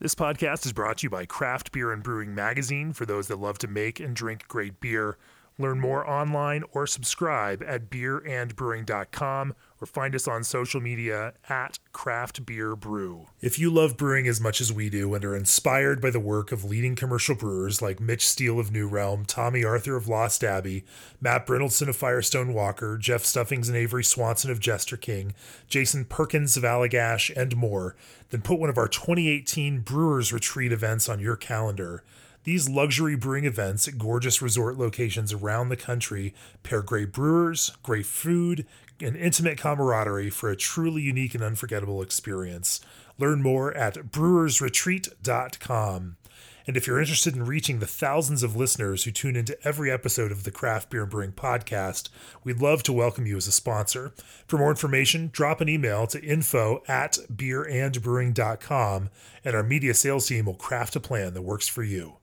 This podcast is brought to you by Craft Beer and Brewing Magazine for those that love to make and drink great beer. Learn more online or subscribe at beerandbrewing.com or find us on social media at Craft Beer Brew. If you love brewing as much as we do and are inspired by the work of leading commercial brewers like Mitch Steele of New Realm, Tomme Arthur of Lost Abbey, Matt Brynildson of Firestone Walker, Jeff Stuffings and Avery Swanson of Jester King, Jason Perkins of Allagash, and more, then put one of our 2018 Brewers Retreat events on your calendar. These luxury brewing events at gorgeous resort locations around the country pair great brewers, great food, and intimate camaraderie for a truly unique and unforgettable experience. Learn more at brewersretreat.com. And if you're interested in reaching the thousands of listeners who tune into every episode of the Craft Beer and Brewing podcast, we'd love to welcome you as a sponsor. For more information, drop an email to info at beerandbrewing.com, and our media sales team will craft a plan that works for you.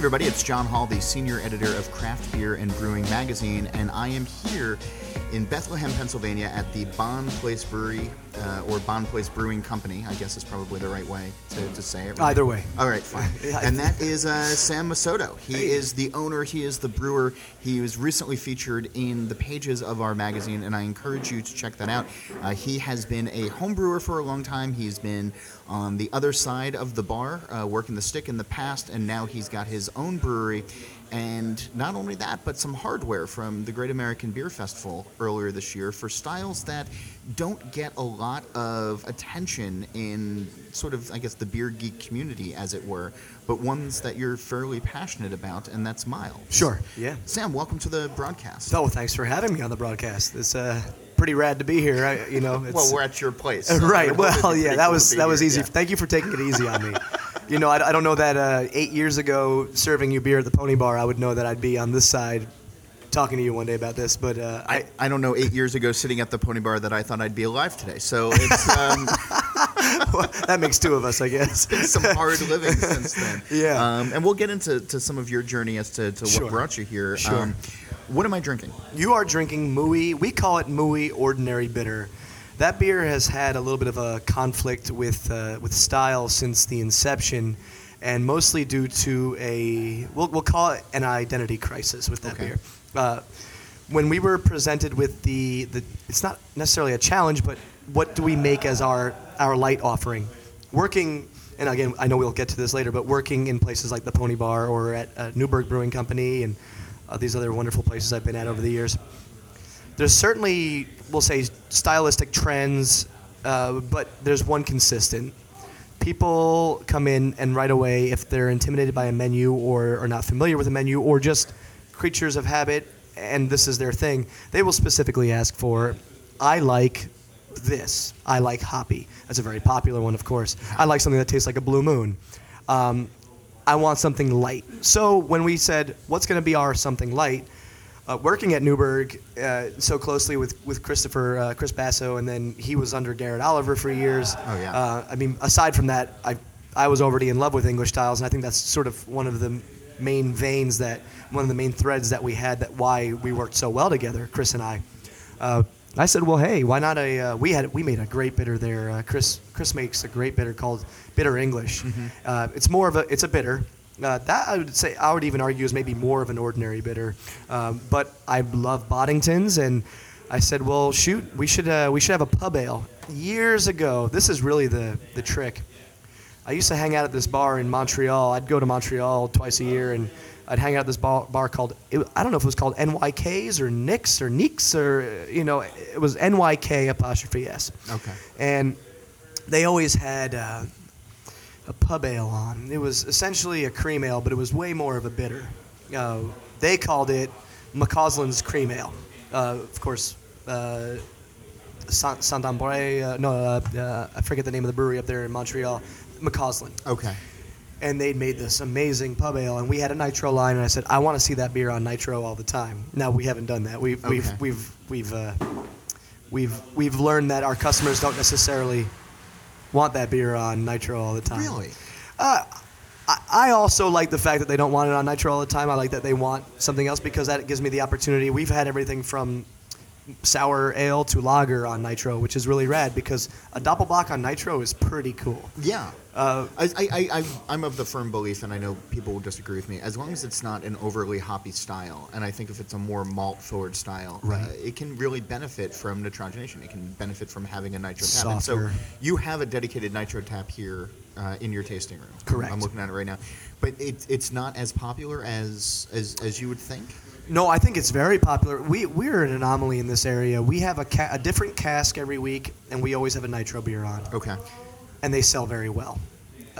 Everybody. It's John Hall, the senior editor of Craft Beer and Brewing Magazine, and I am here in Bethlehem, Pennsylvania at the Bonn Place Brewery, uh, or Bonn Place Brewing Company, I guess is probably the right way to, to say it. Right? Either way. All right, fine. and that is uh, Sam Masotto. He is the owner, he is the brewer. He was recently featured in the pages of our magazine, and I encourage you to check that out. Uh, he has been a home brewer for a long time. He's been on the other side of the bar, uh, working the stick in the past, and now he's got his own brewery. And not only that, but some hardware from the Great American Beer Festival earlier this year for styles that don't get a lot of attention in sort of, I guess, the beer geek community, as it were, but ones that you're fairly passionate about, and that's mild. Sure. Yeah. Sam, welcome to the broadcast. Oh, thanks for having me on the broadcast. It's uh, pretty rad to be here. I, you know, it's, well, we're at your place. So right. it would be Well, yeah, that cool was to be that was easy. yeah. Thank you for taking it easy on me. you know, I, I don't know that uh, eight years ago, serving you beer at the Pony Bar, I would know that I'd be on this side talking to you one day about this. But uh, I, I, don't know, eight years ago, sitting at the Pony Bar, that I thought I'd be alive today. So it's um, that makes two of us, I guess. been some hard living since then. Yeah. Um, and we'll get into to some of your journey as to, to Sure. what brought you here. Sure. Um, what am I drinking? You are drinking Mui. We call it Mui Ordinary Bitter. That beer has had a little bit of a conflict with uh, with style since the inception, and mostly due to a we'll, we'll call it an identity crisis with that Okay. beer. Uh, when we were presented with the, the it's not necessarily a challenge, but what do we make as our our light offering? Working and again, I know we'll get to this later, but working in places like the Pony Bar or at uh, Newburgh Brewing Company and uh, these other wonderful places I've been at over the years. There's certainly, we'll say, stylistic trends, uh, but there's one consistent. People come in and right away, if they're intimidated by a menu or are not familiar with a menu or just creatures of habit, and this is their thing, they will specifically ask for, I like this. I like hoppy. That's a very popular one, of course. I like something that tastes like a blue moon. Um, I want something light. So when we said, what's going to be our something light? Uh, working at Newburgh uh, so closely with, with Christopher, uh, Chris Basso, and then he was under Garrett Oliver for years. Oh, yeah. Uh, I mean, aside from that, I, I was already in love with English styles, and I think that's sort of one of the main veins that, one of the main threads that we had that why we worked so well together, Chris and I. Uh, I said, well, hey, why not a? Uh, we had we made a great bitter there. Uh, Chris Chris makes a great bitter called Bitter English. Uh, it's more of a it's a bitter. Uh, that I would say I would even argue is maybe more of an ordinary bitter. Um, but I love Boddingtons, and I said, well, shoot, we should uh, we should have a pub ale. Years ago, this is really the the trick. I used to hang out at this bar in Montreal. I'd go to Montreal twice a year, and I'd hang out at this bar, bar called it, I don't know if it was called NYKs or Nicks or Neeks or you know it was NYK apostrophe S. Okay. And they always had uh, a pub ale on. It was essentially a cream ale, but it was way more of a bitter. Uh, they called it McAuslan's Cream Ale. Uh, of course, uh, Saint Saint Ambre. Uh, no, uh, uh, I forget the name of the brewery up there in Montreal. McAuslan Okay. and they'd made this amazing pub ale, and we had a nitro line, and I said, I want to see that beer on nitro all the time. Now we haven't done that. We've Okay. we've we've we've uh, we've we've learned that our customers don't necessarily want that beer on nitro all the time. Really? Uh, I, I also like the fact that they don't want it on nitro all the time. I like that they want something else because that gives me the opportunity. We've had everything from sour ale to lager on nitro, which is really rad because a doppelbock on nitro is pretty cool. Yeah. Uh, I, I, I'm of the firm belief, and I know people will disagree with me, as long as it's not an overly hoppy style, and I think if it's a more malt forward style, Right. uh, it can really benefit from nitrogenation. It can benefit from having a nitro tap. And so you have a dedicated nitro tap here uh, in your tasting room. Correct. I'm looking at it right now. But it, it's not as popular as, as, as you would think. No, I think it's very popular. We we're an anomaly in this area. We have a, ca- a different cask every week, and we always have a nitro beer on, Okay. And they sell very well.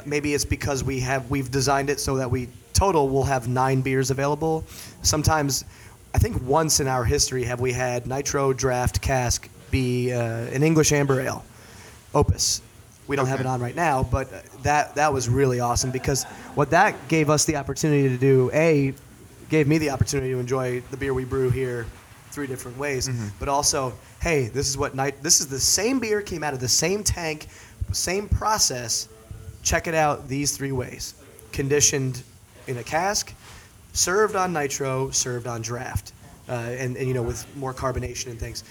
Maybe it's because we have we've designed it so that we total will have nine beers available. Sometimes, I think once in our history have we had nitro draft cask be uh, an English amber ale, Opus. We don't have it on right now, but that that was really awesome because what that gave us the opportunity to do a gave me the opportunity to enjoy the beer we brew here three different ways, but also hey, this is what night this is the same beer came out of the same tank, same process. Check it out these three ways: conditioned in a cask, served on nitro, served on draft, uh, and, and you know with more carbonation and things.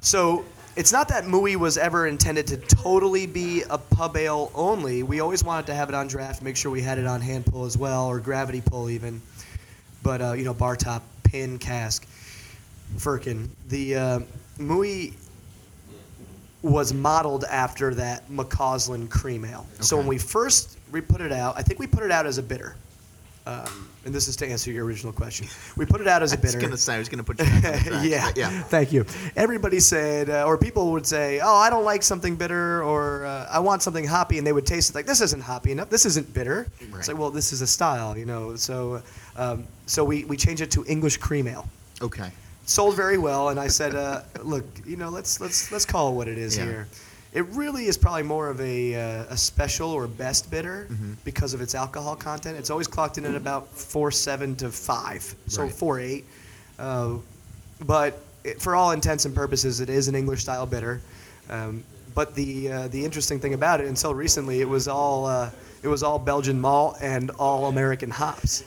So it's not that Mui was ever intended to totally be a pub ale only. We always wanted to have it on draft, make sure we had it on hand pull as well, or gravity pull even. But uh, you know, bar top, pin, cask, firkin. The uh, Mui was modeled after that McAuslan cream ale. So when we first we put it out, I think we put it out as a bitter. Um, and this is to answer your original question. We put it out as a I was bitter. going to say, I was going to put you back on the track, yeah, yeah. Thank you. Everybody said, uh, or people would say, "Oh, I don't like something bitter," or uh, "I want something hoppy," and they would taste it like, "This isn't hoppy enough. This isn't bitter." Right. It's like, well, this is a style, you know. So, um, so we we changed it to English cream ale. Okay. Sold very well, and I said, uh, "Look, you know, let's let's let's call it what it is Yeah. here." It really is probably more of a, uh, a special or best bitter Mm-hmm. because of its alcohol content. It's always clocked in at about four seven to five, so Right. four eight. Uh, but it, for all intents and purposes, it is an English style bitter. Um, but the uh, the interesting thing about it, until recently, it was all uh, it was all Belgian malt and all American hops.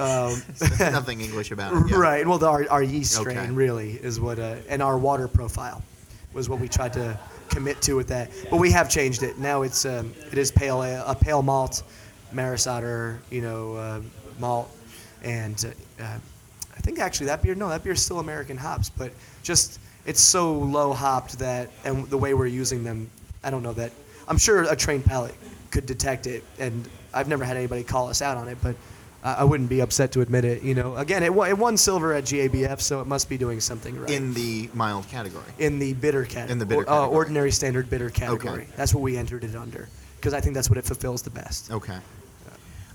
Um, Nothing English about it. yeah. Right. Well, the, our, our yeast strain Okay. really is what, uh, and our water profile was what we tried to commit to with that. But we have changed it. Now it's um, it is pale ale- a pale malt, Maris Otter, you know, uh, malt, and uh, I think actually that beer no that beer is still American hops, but just it's so low hopped that and the way we're using them, I don't know that I'm sure a trained palate could detect it, and I've never had anybody call us out on it, but. I I wouldn't be upset to admit it. You know, again, it, won- it won silver at GABF, so it must be doing something right. In the mild category. in the bitter category. In the bitter uh, category. ordinary standard bitter category. That's what we entered it under because I think that's what it fulfills the best. Okay.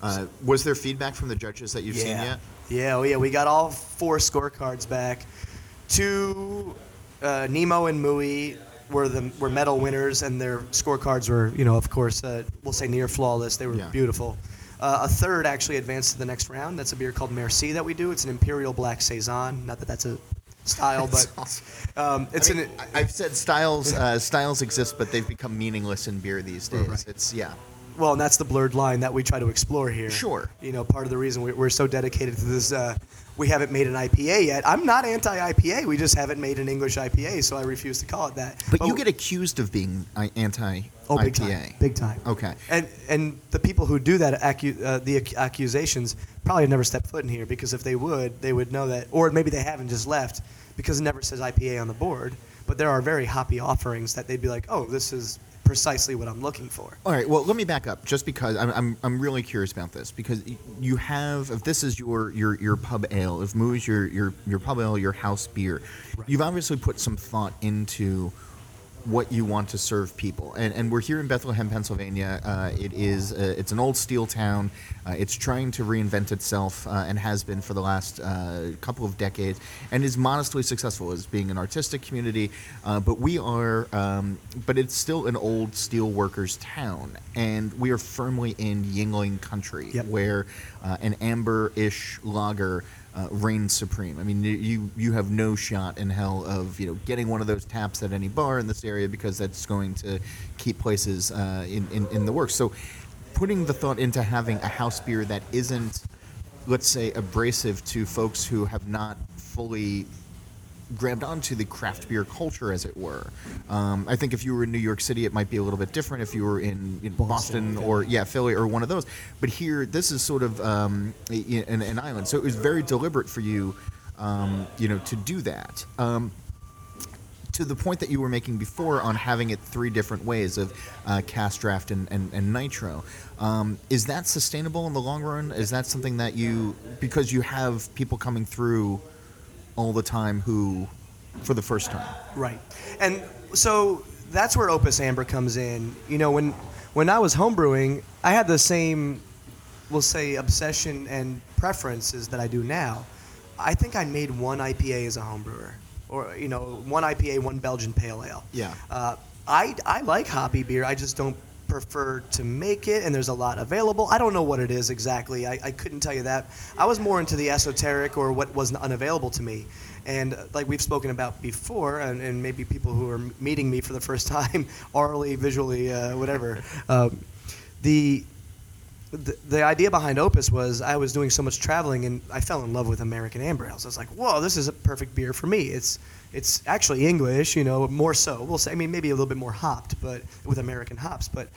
Uh, was there feedback from the judges that you've seen yet? Yeah, oh yeah, we got all four scorecards back. Two, uh, Nemo and Mui were the were medal winners, and their scorecards were, you know, of course, uh, we'll say near flawless. They were Yeah. beautiful. Uh, a third actually advanced to the next round. That's a beer called Merci that we do. It's an imperial black saison. Not that that's a style, but awesome. um, it's I mean, an I've said styles uh, styles exist, but they've become meaningless in beer these days. Right. It's yeah. Well, and that's the blurred line that we try to explore here. Sure. You know, part of the reason we- we're so dedicated to this, uh, we haven't made an IPA yet. I'm not anti-IPA. We just haven't made an English IPA, so I refuse to call it that. But you get accused of being I- anti oh, big IPA. time, big time. Okay. And and the people who do that accu- uh, the ac- accusations probably have never stepped foot in here because if they would, they would know that, or maybe they haven't just left because it never says IPA on the board. But there are very hoppy offerings that they'd be like, oh, this is precisely what I'm looking for. All right. Well, let me back up, just because I'm, I'm, I'm really curious about this because you have if this is your your, your pub ale, if Mui is your, your your pub ale, your house beer, you've obviously put some thought into what you want to serve people, and and we're here in Bethlehem, Pennsylvania. Uh, it is uh, it's an old steel town. Uh, it's trying to reinvent itself uh, and has been for the last uh, couple of decades, and is modestly successful as being an artistic community. Uh, but we are, um, but it's still an old steel workers town, and we are firmly in Yuengling country, Yep. where uh, an amber-ish lager uh, reigns supreme. I mean, you- you have no shot in hell of you know getting one of those taps at any bar in this area because that's going to keep places uh, in, in in the works. So. putting the thought into having a house beer that isn't, let's say, abrasive to folks who have not fully grabbed onto the craft beer culture, as it were. Um, I think if you were in New York City, it might be a little bit different. If you were in, in Boston, or yeah, Philly or one of those, but here this is sort of um, an, an island, so it was very deliberate for you, um, you know, to do that. Um, to the point that you were making before on having it three different ways of uh, cast draft and, and, and nitro um, is that sustainable in the long run is that something that you because you have people coming through all the time who for the first time Right. And so that's where Opus Amber comes in. You know, when when I was homebrewing, I had the same, we'll say, obsession and preferences that I do now. I think I made one IPA as a homebrewer, or you know, one IPA, one Belgian Pale Ale. Yeah. Uh, I I like hoppy beer. I just don't prefer to make it, and there's a lot available. I don't know what it is exactly. I, I couldn't tell you that. I was more into the esoteric or what was unavailable to me. And uh, like we've spoken about before, and, and maybe people who are meeting me for the first time, orally, visually, uh, whatever, um, the, the the idea behind Opus was I was doing so much traveling and I fell in love with American amber ales. I was like, whoa, this is a perfect beer for me. It's it's actually English, you know, more so. We'll say, I mean, maybe a little bit more hopped, but with American hops. But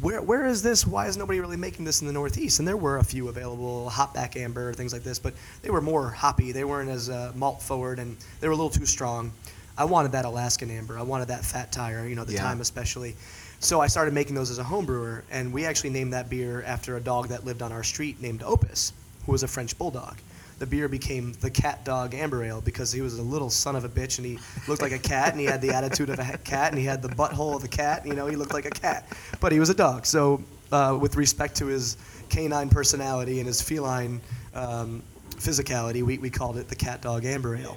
where where is this? Why is nobody really making this in the Northeast? And there were a few available, hopback amber, things like this, but they were more hoppy. They weren't as uh, malt forward, and they were a little too strong. I wanted that Alaskan amber. I wanted that fat tire, you know, the Yeah. time especially. So I started making those as a home brewer, and we actually named that beer after a dog that lived on our street named Opus, who was a French bulldog. The beer became the Cat Dog Amber Ale because he was a little son of a bitch, and he looked like a cat, and he had the attitude of a cat, and he had the butthole of a cat. You know, he looked like a cat, but he was a dog. So, uh, with respect to his canine personality and his feline um, physicality, we, we called it the Cat Dog Amber Ale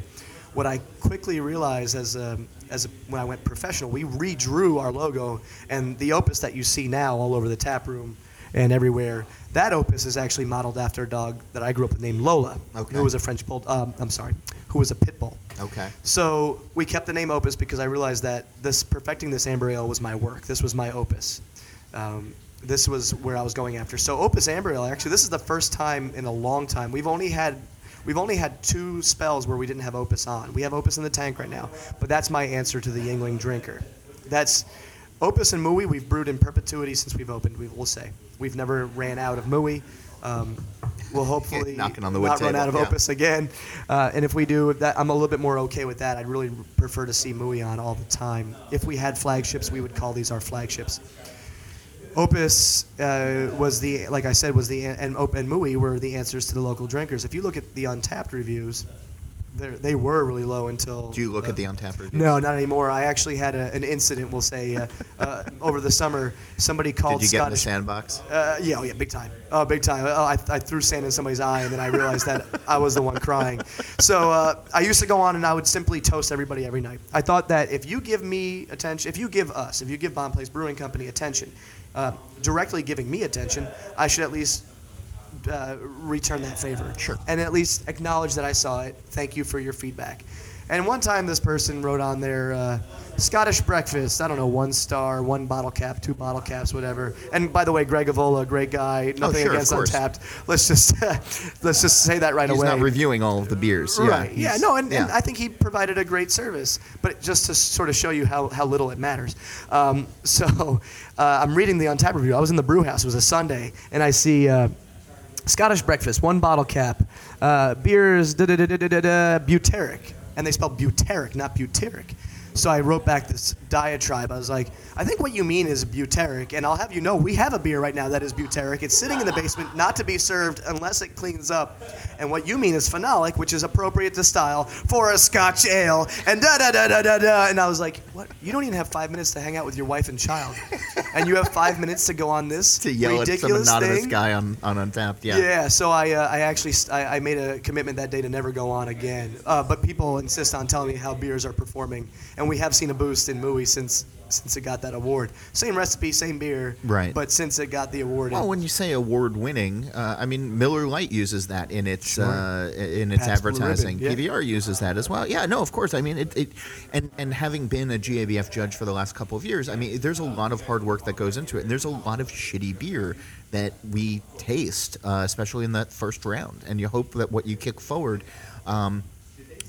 what I quickly realized as a, as a, when I went professional, we redrew our logo, and the opus that you see now all over the tap room and everywhere, that opus is actually modeled after a dog that I grew up with named Lola, Okay. who was a French bull. Um, I'm sorry, who was a pit bull. okay So we kept the name Opus because I realized that this perfecting this amber ale was my work. This was my opus. Um, this was where I was going after. So Opus Amber Ale, actually, this is the first time in a long time. We've only had we've only had two spells where we didn't have Opus on. We have Opus in the tank right now, but that's my answer to the Yuengling drinker. That's Opus and Mui. We've brewed in perpetuity since we've opened. We will say we've never ran out of Mui. Um, we'll hopefully Knocking on the wood not run out of yeah. Opus again. Uh, and if we do, that I'm a little bit more okay with that. I'd really prefer to see Mui on all the time. If we had flagships, we would call these our flagships. Opus uh, was the, like I said, was the and and Mui were the answers to the local drinkers. If you look at the Untappd reviews, they're- they were really low until. do you look uh, at the Untappd reviews No, not anymore. I actually had a, an incident. We'll say uh, uh, over the summer, somebody called did you get in the Scottish. sandbox Uh, yeah, oh yeah, big time. Oh, big time. Oh, I, I threw sand in somebody's eye, and then I realized that I was the one crying. So uh, I used to go on, and I would simply toast everybody every night. I thought that if you give me attention, if you give us, if you give Bonn Place Brewing Company attention, uh, directly giving me attention, I should at least uh, return that favor. Sure. And at least acknowledge that I saw it. Thank you for your feedback. And one time, this person wrote on their uh, Scottish breakfast. I don't know, one star, one bottle cap, two bottle caps, whatever. And by the way, Greg Avola, great guy. Nothing Oh, sure, against. Untappd. Let's just let's just say that right he's away. He's not reviewing all of the beers Right. Yeah. No, and, and. I think he provided a great service, but just to sort of show you how, how little it matters. Um, so uh, I'm reading the Untappd review. I was in the brew house. It was a Sunday, and I see uh, Scottish breakfast, one bottle cap, uh, beers, da da da da da da butyric, and they spell butyric, not butyric. So I wrote back this diatribe. I was like, I think what you mean is butyric, and I'll have you know we have a beer right now that is butyric. It's sitting in the basement, not to be served unless it cleans up. And what you mean is phenolic, which is appropriate to style for a Scotch ale. And da da da da da da. And I was like, what? You don't even have five minutes to hang out with your wife and child, and you have five minutes to go on this to yell at some ridiculous anonymous thing. guy on, on Untappd yeah Yeah, so I, uh, I actually st- I, I made a commitment that day to never go on again. Uh, but people insist on telling me how beers are performing, and we have seen a boost in Mui since since it got that award. Same recipe, same beer, Right. But since it got the award, Well, when you say award-winning, uh, I mean Miller Lite uses that in its Sure. uh, in its Pabst advertising. Ribbon, yeah. PBR uses that as well. Yeah, no, of course. I mean, it, it and and having been a GABF judge for the last couple of years, I mean, there's a lot of hard work that goes into it, and there's a lot of shitty beer that we taste, uh, especially in that first round. And you hope that what you kick forward. Um,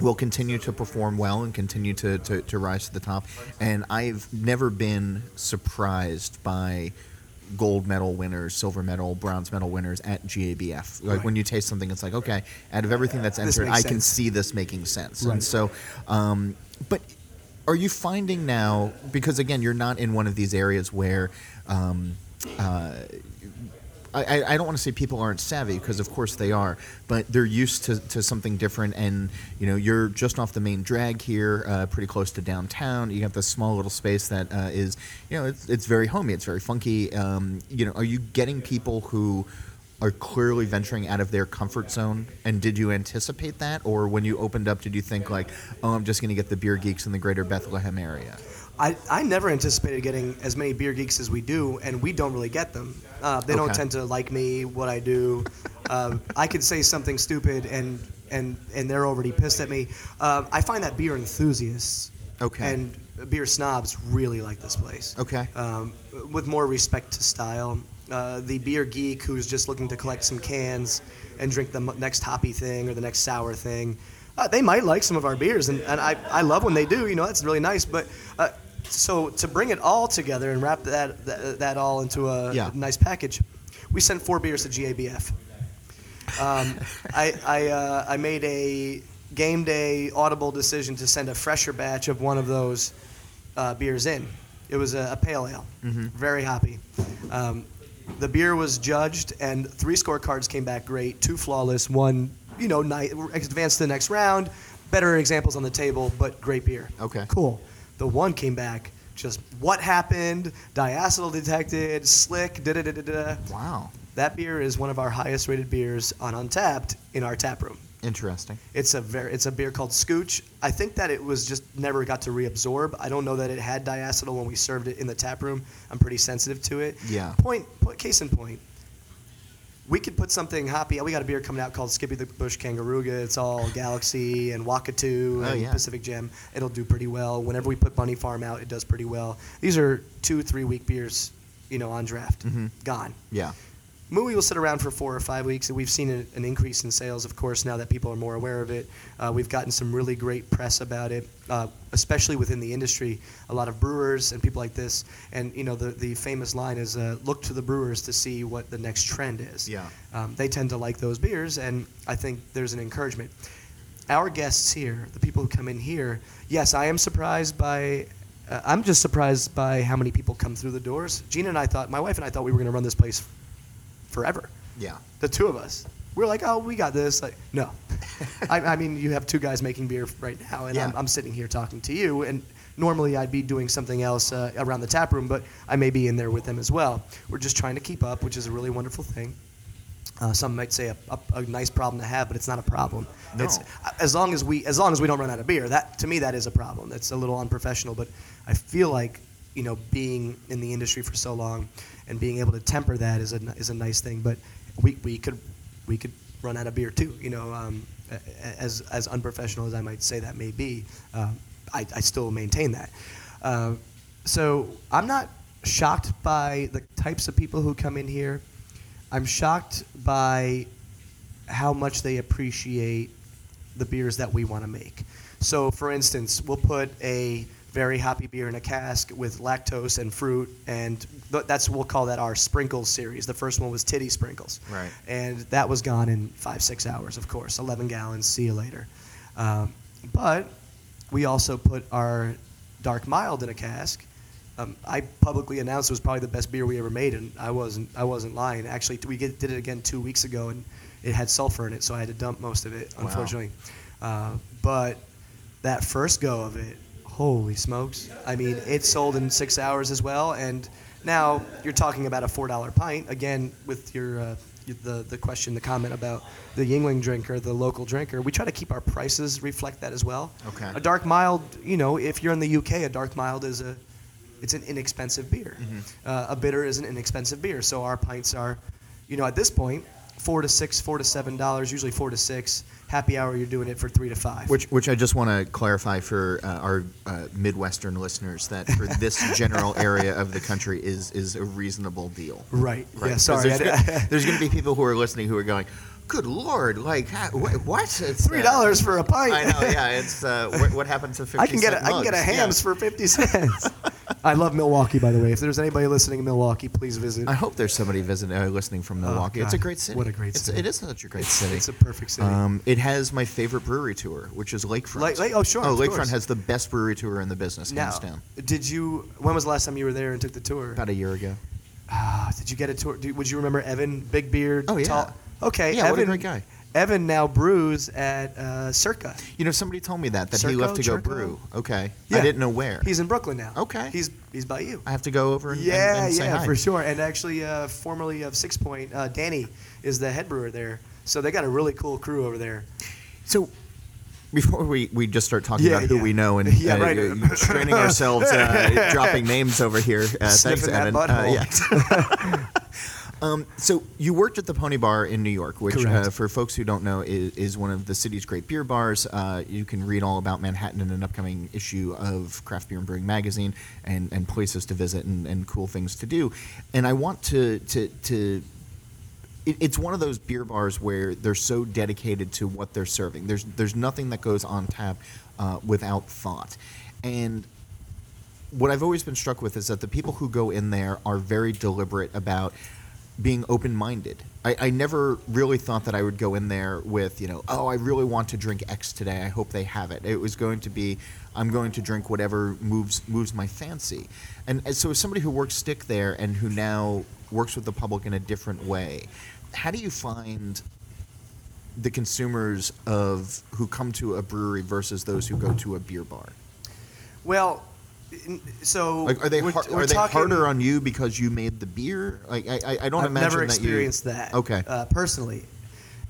will continue to perform well and continue to, to, to rise to the top. And I've never been surprised by gold medal winners, silver medal, bronze medal winners at GABF. Like Right. when you taste something, it's like, okay, out of everything that's entered, I can sense. see this making sense. Right. And so, um, but are you finding now, because again, you're not in one of these areas where, um, uh, I, I- don't want to say people aren't savvy because of course they are, but they're used to, to something different. And you know, you're just off the main drag here, uh, pretty close to downtown. You have this small little space that uh, is, you know, it's, it's very homey. It's very funky. Um, you know, are you getting people who are clearly venturing out of their comfort zone? And did you anticipate that, or when you opened up, did you think like, oh, I'm just going to get the beer geeks in the greater Bethlehem area? I, I never anticipated getting as many beer geeks as we do, and we don't really get them. Uh, they don't tend to like me, what I do. Uh, I could say something stupid, and and and they're already pissed at me. Uh, I find that beer enthusiasts Okay. and beer snobs really like this place. Okay. Um, with more respect to style. Uh, the beer geek who's just looking to collect some cans and drink the m- next hoppy thing or the next sour thing, uh, they might like some of our beers, and, and I, I love when they do. You know, that's really nice. But uh, so to bring it all together and wrap that that, that all into a Yeah. nice package, we sent four beers to GABF. Um, I I, uh, I made a game day audible decision to send a fresher batch of one of those uh, beers in. It was a, a pale ale, very hoppy. Um, the beer was judged, and three scorecards came back great. Two flawless, one you know, night, advanced to the next round. Better examples on the table, but great beer. Okay. cool. The one came back just what happened, diacetyl detected, slick, da da da da da. Wow. That beer is one of our highest rated beers on Untappd in our tap room. Interesting. It's a very it's a beer called Scooch. I think that it was just never got to reabsorb. I don't know that it had diacetyl when we served it in the tap room. I'm pretty sensitive to it. Yeah. Point, point case in point. We could put something hoppy. We got a beer coming out called Skippy the Bush Kangarooga. It's all Galaxy and Wakatu Oh, and yeah. Pacific Gem. It'll do pretty well. Whenever we put Bunny Farm out, it does pretty well. These are two, three week beers, you know, on draft. Mhm. Gone. Yeah. Movie will sit around for four or five weeks, and we've seen a- an increase in sales, of course, now that people are more aware of it. Uh, we've gotten some really great press about it, uh, especially within the industry. A lot of brewers and people like this, and you know, the, the famous line is uh, look to the brewers to see what the next trend is. Yeah. Um, they tend to like those beers, and I think there's an encouragement. Our guests here, the people who come in here, yes, I am surprised by. Uh, I'm just surprised by how many people come through the doors. Gina and I thought, my wife and I thought we were going to run this place forever. Yeah. The two of us. We're like, oh, we got this. Like, no. I, I mean, you have two guys making beer right now, and I'm, I'm sitting here talking to you. And normally I'd be doing something else uh, around the tap room, but I may be in there with them as well. We're just trying to keep up, which is a really wonderful thing. Uh, some might say a, a, a nice problem to have, but it's not a problem. No. It's as long as we as long as we don't run out of beer. That to me that is a problem. That's a little unprofessional, but I feel like you know being in the industry for so long and being able to temper that is a is a nice thing. But we, we could we could run out of beer too. You know, um, as as unprofessional as I might say that may be, um, I, I still maintain that. Uh, so I'm not shocked by the types of people who come in here. I'm shocked by how much they appreciate the beers that we want to make. So, for instance, we'll put a very hoppy beer in a cask with lactose and fruit, and th- that's we'll call that our sprinkles series. The first one was titty sprinkles, Right. And that was gone in five six hours, of course. Eleven gallons. See you later. Um, but we also put our dark mild in a cask. Um, I publicly announced it was probably the best beer we ever made, and I wasn't. I wasn't lying. Actually, we get, did it again two weeks ago, and it had sulfur in it, so I had to dump most of it, Wow. unfortunately. Uh, but that first go of it, holy smokes! I mean, it sold in six hours as well, and now you're talking about a four dollar pint again with your. Uh, the, the question, the comment about the Yuengling drinker, the local drinker, we try to keep our prices reflect that as well. Okay. A dark mild, you know, if you're in the UK, a dark mild is a it's an inexpensive beer. Mm-hmm. Uh, a bitter is an inexpensive beer, so our pints are, you know, at this point, four to six, four to seven dollars, usually four to six. Happy hour, you're doing it for three to five. Which, which I just want to clarify for uh, our uh, Midwestern listeners that for this general area of the country is is a reasonable deal. right? Right. Yeah. Sorry. There's, I- go- there's going to be people who are listening who are going, "Good lord! Like ha- wh- what? It's, Three uh, dollars for a pint. I know. Yeah. It's uh, what, what happened to fifty I can get a, I can get a mugs? Yeah. hams for fifty cents. I love Milwaukee, by the way. If there's anybody listening in Milwaukee, please visit. I hope there's somebody visiting, uh, listening from Milwaukee. it's a God. great city. What a great It's- city. It is such a great city. It's a perfect city. Um, it has my favorite brewery tour, which is Lakefront. Lake- Lake- oh, sure, Oh, of Lakefront course. has the best brewery tour in the business, now, hands down. did you? When was the last time you were there and took the tour? About a year ago. Ah, did you get a tour? Do, would you remember Evan, big beard? Oh, yeah. Tall? Okay, Yeah, Evan, what a great guy. Evan now brews at uh, Circa. You know, somebody told me that that he Circo, left to go brew. Okay, Yeah. I didn't know where. He's in Brooklyn now. Okay. He's he's by you. I have to go over and, and- Yeah, and say yeah, hi. for sure. And actually, uh, formerly of Sixpoint, uh, Danny is the head brewer there. So they got a really cool crew over there. So, before we, we just start talking Yeah, about who yeah. we know and Yeah, uh, right. training ourselves, uh, dropping names over here. Uh, thanks, Evan. Yeah. um, so you worked at the Pony Bar in New York, which, uh, for folks who don't know, is, is one of the city's great beer bars. Uh, you can read all about Manhattan in an upcoming issue of Craft Beer and Brewing magazine, and, and places to visit and, and cool things to do. And I want to to to it, it's one of those beer bars where they're so dedicated to what they're serving. There's there's nothing that goes on tap uh, without thought, and what I've always been struck with is that the people who go in there are very deliberate about being open-minded. I, I never really thought that I would go in there with, you know, oh, I really want to drink X today. I hope they have it. It was going to be, I'm going to drink whatever moves moves my fancy. And, and so, as somebody who works stick there and who now works with the public in a different way, how do you find the consumers of who come to a brewery versus those who go to a beer bar? Well, so Like, are they we're- har- we're are they talking- harder on you because you made the beer? Like, I, I, I don't I've imagine never that experienced you, that. Okay, Uh, personally.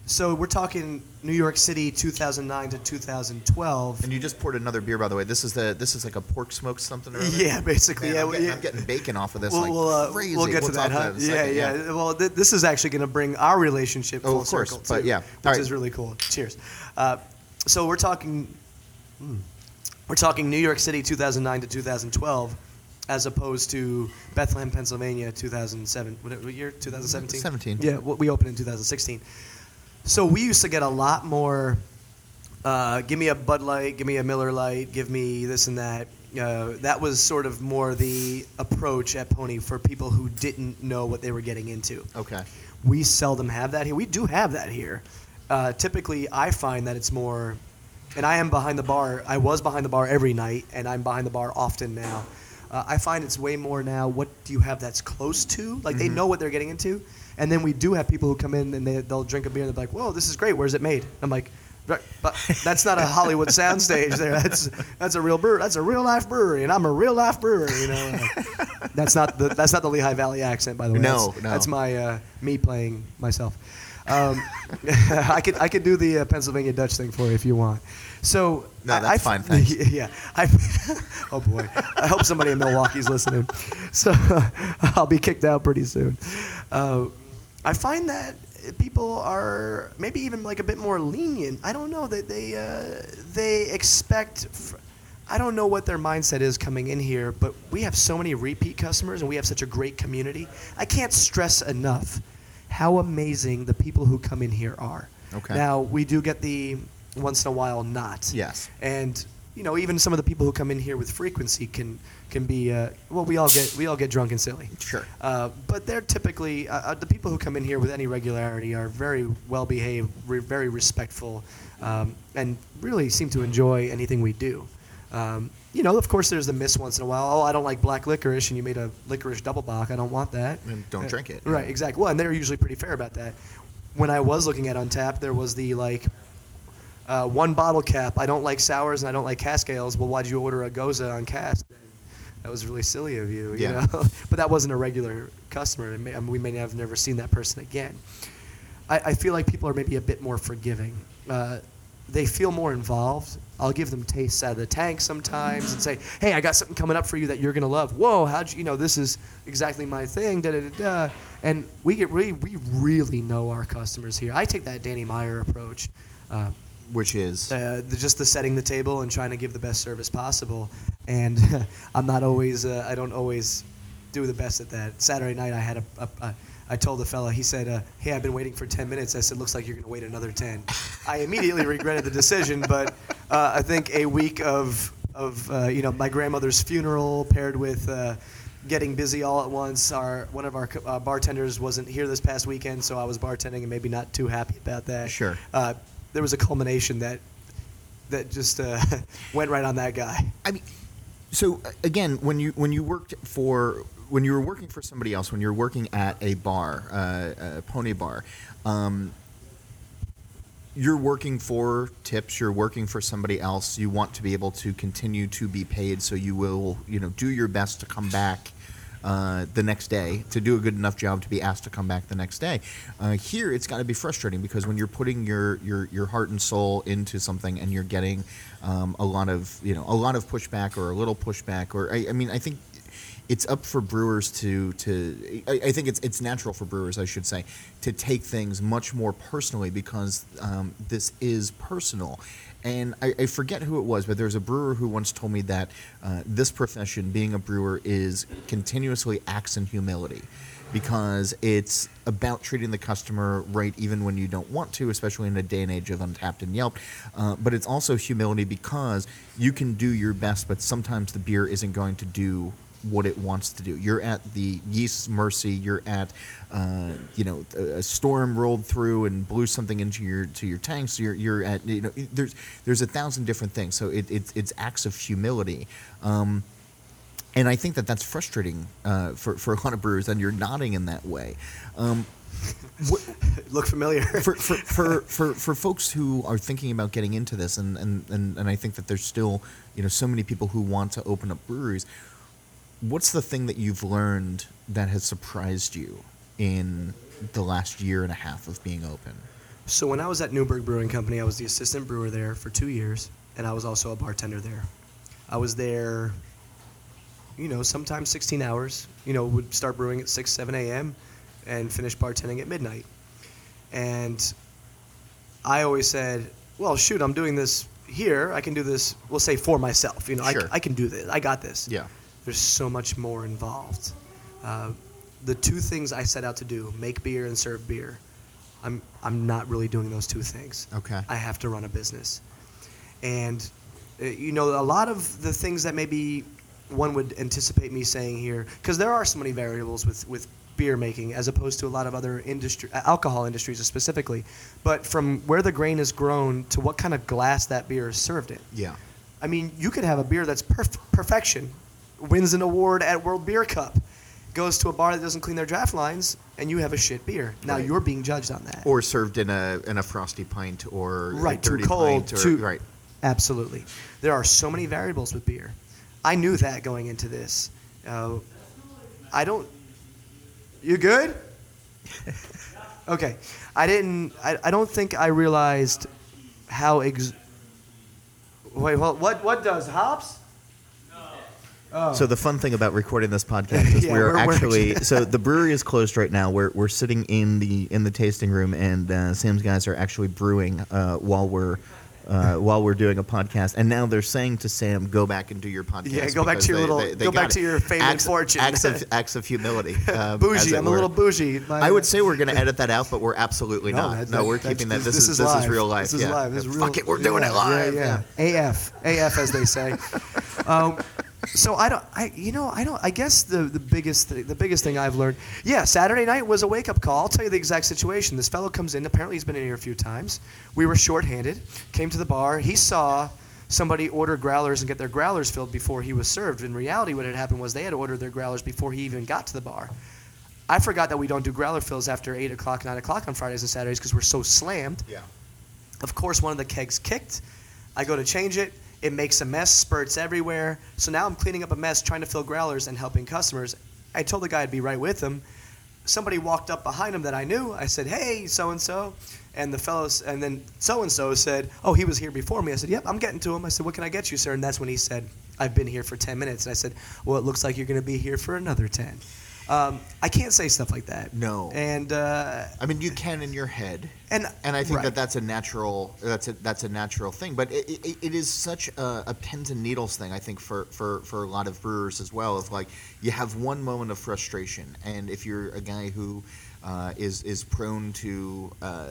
So we're talking New York City, 2009 to 2012. and you just poured another beer, by the way. This is the this is like a pork smoked something. Or other? Yeah, basically. Man, yeah, I'm, getting, yeah. I'm getting bacon off of this. We'll, like we'll, uh, crazy. we'll get to talk that, huh? it Yeah, yeah, Well, th- this is actually going to bring our relationship Oh, full of course, circle, but too, yeah. which right. is really cool. Cheers. Uh, so we're talking, hmm, we're talking New York City, 2009 to 2012, as opposed to Bethlehem, Pennsylvania, 2007. What, year? 2017. 17. Yeah, we opened in 2016. So we used to get a lot more. Uh, give me a Bud Light, give me a Miller Lite, give me this and that. Uh, that was sort of more the approach at Pony for people who didn't know what they were getting into. Okay. We seldom have that here. We do have that here. Uh, typically, I find that it's more, and I am behind the bar. I was behind the bar every night, and I'm behind the bar often now. Uh, I find it's way more now. What do you have that's close to? Like they know what they're getting into, and then we do have people who come in and they, they'll drink a beer and they're like, "Whoa, this is great. Where's it made?" I'm like, "But that's not a Hollywood soundstage. There, that's that's a real brewer. That's a real life brewery, and I'm a real life brewer." You know, like, that's not the that's not the Lehigh Valley accent, by the way. No, that's, no. that's my uh, me playing myself. Um, I could I could do the uh, Pennsylvania Dutch thing for you if you want. So No, I- that's I- fine, thanks. Yeah. I, oh boy. I hope somebody in Milwaukee's listening. So I'll be kicked out pretty soon. Uh, I find that people are maybe even like a bit more lenient. I don't know that they uh, they expect. Fr- I don't know what their mindset is coming in here, but we have so many repeat customers and we have such a great community. I can't stress enough how amazing the people who come in here are. Okay. Now we do get the once in a while not. Yes. And you know, even some of the people who come in here with frequency can can be uh, well. We all get we all get drunk and silly. Sure. Uh, but they're typically uh, uh, the people who come in here with any regularity are very well behaved, re- very respectful, um, and really seem to enjoy anything we do. Um, you know, of course, there's the miss once in a while. Oh, I don't like black licorice, and you made a licorice double bock. I don't want that. And don't Uh, drink it. Right, exactly. Well, and they're usually pretty fair about that. When I was looking at Untappd, there was the like uh, one bottle cap. I don't like sours and I don't like cask ales. Well, why'd you order a gose on cask? That was really silly of you, you Yeah. know. but that wasn't a regular customer. and may- I mean, we may have never seen that person again. I, I feel like people are maybe a bit more forgiving. Uh, they feel more involved. I'll give them tastes out of the tank sometimes and say, "Hey, I got something coming up for you that you're gonna love." Whoa, how'd you? You know, this is exactly my thing. Da da da da. And we get really, we really know our customers here. I take that Danny Meyer approach. Uh, Which is uh, the, just the setting the table and trying to give the best service possible. And I'm not always, uh, I don't always do the best at that. Saturday night, I had a, a, a I told the fella, he said, uh, "Hey, I've been waiting for 10 minutes." I said, "Looks like you're going to wait another 10." I immediately regretted the decision, but uh, I think a week of of uh, you know my grandmother's funeral paired with uh, getting busy all at once. Our one of our uh, bartenders wasn't here this past weekend, so I was bartending and maybe not too happy about that. Sure. Uh, there was a culmination that that just uh, went right on that guy. I mean, so again, when you when you worked for when you were working for somebody else, when you're working at a bar, uh, a pony bar, um, you're working for tips. You're working for somebody else. You want to be able to continue to be paid, so you will, you know, do your best to come back. Uh, the next day to do a good enough job to be asked to come back the next day. Uh, here, it's got to be frustrating because when you're putting your, your your heart and soul into something and you're getting um, a lot of you know a lot of pushback or a little pushback or I, I mean I think it's up for brewers to to I, I think it's it's natural for brewers I should say to take things much more personally because um, this is personal. And I, I forget who it was, but there's a brewer who once told me that uh, this profession, being a brewer, is continuously acts in humility because it's about treating the customer right even when you don't want to, especially in a day and age of Untappd and Yelp. Uh, but it's also humility because you can do your best, but sometimes the beer isn't going to do what it wants to do. You're at the yeast's mercy. You're at, uh, you know, a a storm rolled through and blew something into your to your tanks. You're you're at you know there's there's a thousand different things. So it, it's it's acts of humility. Um, and I think that that's frustrating uh, for, for a lot of brewers, and you're nodding in that way. Um, what, Look familiar? for, for, for, for, for folks who are thinking about getting into this, and, and, and, and I think that there's still you know so many people who want to open up breweries. What's the thing that you've learned that has surprised you in the last year and a half of being open? So when I was at Newburgh Brewing Company, I was the assistant brewer there for two years, and I was also a bartender there. I was there, you know, sometimes 16 hours. You know, would start brewing at 6, 7 a.m. and finish bartending at midnight. And I always said, well, shoot, I'm doing this here. I can do this, we'll say, for myself. You know, Sure. I, I can do this. I got this. Yeah. There's so much more involved. Uh, the two things I set out to do, make beer and serve beer, I'm, I'm not really doing those two things. Okay. I have to run a business. And, uh, you know, a lot of the things that maybe one would anticipate me saying here, because there are so many variables with, with beer making as opposed to a lot of other industry, uh, alcohol industries specifically. But from where the grain is grown to what kind of glass that beer is served in. Yeah. I mean, you could have a beer that's perf- perfection, wins an award at World Beer Cup, goes to a bar that doesn't clean their draft lines, and you have a shit beer. Now Right. you're being judged on that. Or served in a in a frosty pint or a right, too dirty cold, pint or, too right. Absolutely, there are so many variables with beer. I knew that going into this. Uh, I don't. You good? okay, I didn't. I, I don't think I realized how ex. Wait, well, what what does hops? Oh. So the fun thing about recording this podcast is Yeah, we're, we're- we're actually so the brewery is closed right now. We're we're sitting in the in the tasting room, and uh, Sam's guys are actually brewing uh, while we're. Uh, while we're doing a podcast, and now they're saying to Sam, "Go back and do your podcast." Yeah, go back to your they- little- they- they go back got to your fame and acts, fortune. Acts of acts of humility. Um, bougie. I'm a little bougie. My- I would say we're going to edit that out, but we're absolutely No, not. that- no, we're keeping that. this- This, is, is this is real life. This is yeah. live. This is real, Fuck it, we're doing it yeah, live. Yeah, yeah. AF, AF, as they say. um, so I don't, I you know, I don't. I guess the the biggest th- the biggest thing I've learned, yeah, Saturday night was a wake up call. I'll tell you the exact situation. This fellow comes in. Apparently, he's been in here a few times. We were shorthanded. Came to the bar. He saw somebody order growlers and get their growlers filled before he was served. In reality, what had happened was they had ordered their growlers before he even got to the bar. I forgot that we don't do growler fills after eight o'clock, nine o'clock on Fridays and Saturdays because we're so slammed. Yeah. Of course, one of the kegs kicked. I go to change it. It makes a mess, spurts everywhere. So now I'm cleaning up a mess, trying to fill growlers and helping customers. I told the guy I'd be right with him. Somebody walked up behind him that I knew. I said, "Hey, so and so," And the fellows, and then so and so said, "Oh, he was here before me." I said, "Yep, I'm getting to him." I said, "What can I get you, sir?" And that's when he said, "I've been here for 10 minutes." And I said, "Well, it looks like you're going to be here for another 10." Um, I can't say stuff like that. No. And uh, I mean, you can in your head, and and I think right. that that's a natural that's a that's a natural thing. But it, it, it is such a, a pins and needles thing. I think for, for for a lot of brewers as well. Of like you have one moment of frustration, and if you're a guy who uh, is is prone to uh,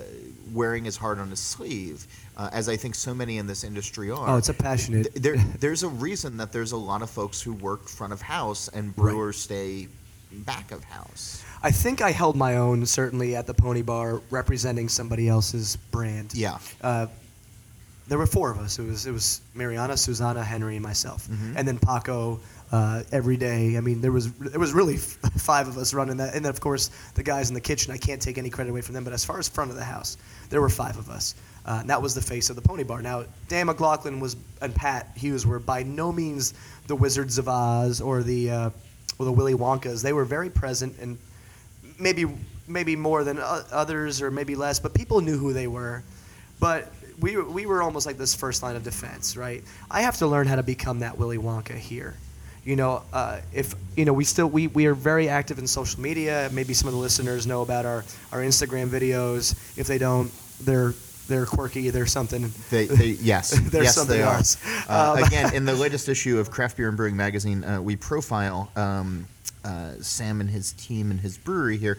wearing his heart on his sleeve, uh, as I think so many in this industry are. Oh, it's a passionate. th- there, there's a reason that there's a lot of folks who work front of house and brewers stay back of house. I think I held my own certainly at the Pony Bar, representing somebody else's brand. Yeah. Uh, there were four of us. It was it was Mariana, Susanna, Henry, and myself, Mhm. and then Paco. Uh, every day. I mean, there was there was really f- five of us running that, and then of course the guys in the kitchen. I can't take any credit away from them, but as far as front of the house, there were five of us. Uh, and that was the face of the Pony Bar. Now, Dan McLaughlin was and Pat Hughes were by no means the Wizards of Oz or the uh, or the Willy Wonkas. They were very present and maybe maybe more than others or maybe less, but people knew who they were. But we we were almost like this first line of defense, right? I have to learn how to become that Willy Wonka here. You know, uh, if you know, we still we, we are very active in social media. Maybe some of the listeners know about our, our Instagram videos. If they don't, they're they're quirky. They're something. They, they yes, They're yes, something they are. else. Uh, Um, again, in the latest issue of Craft Beer and Brewing Magazine, uh, we profile um, uh, Sam and his team and his brewery here,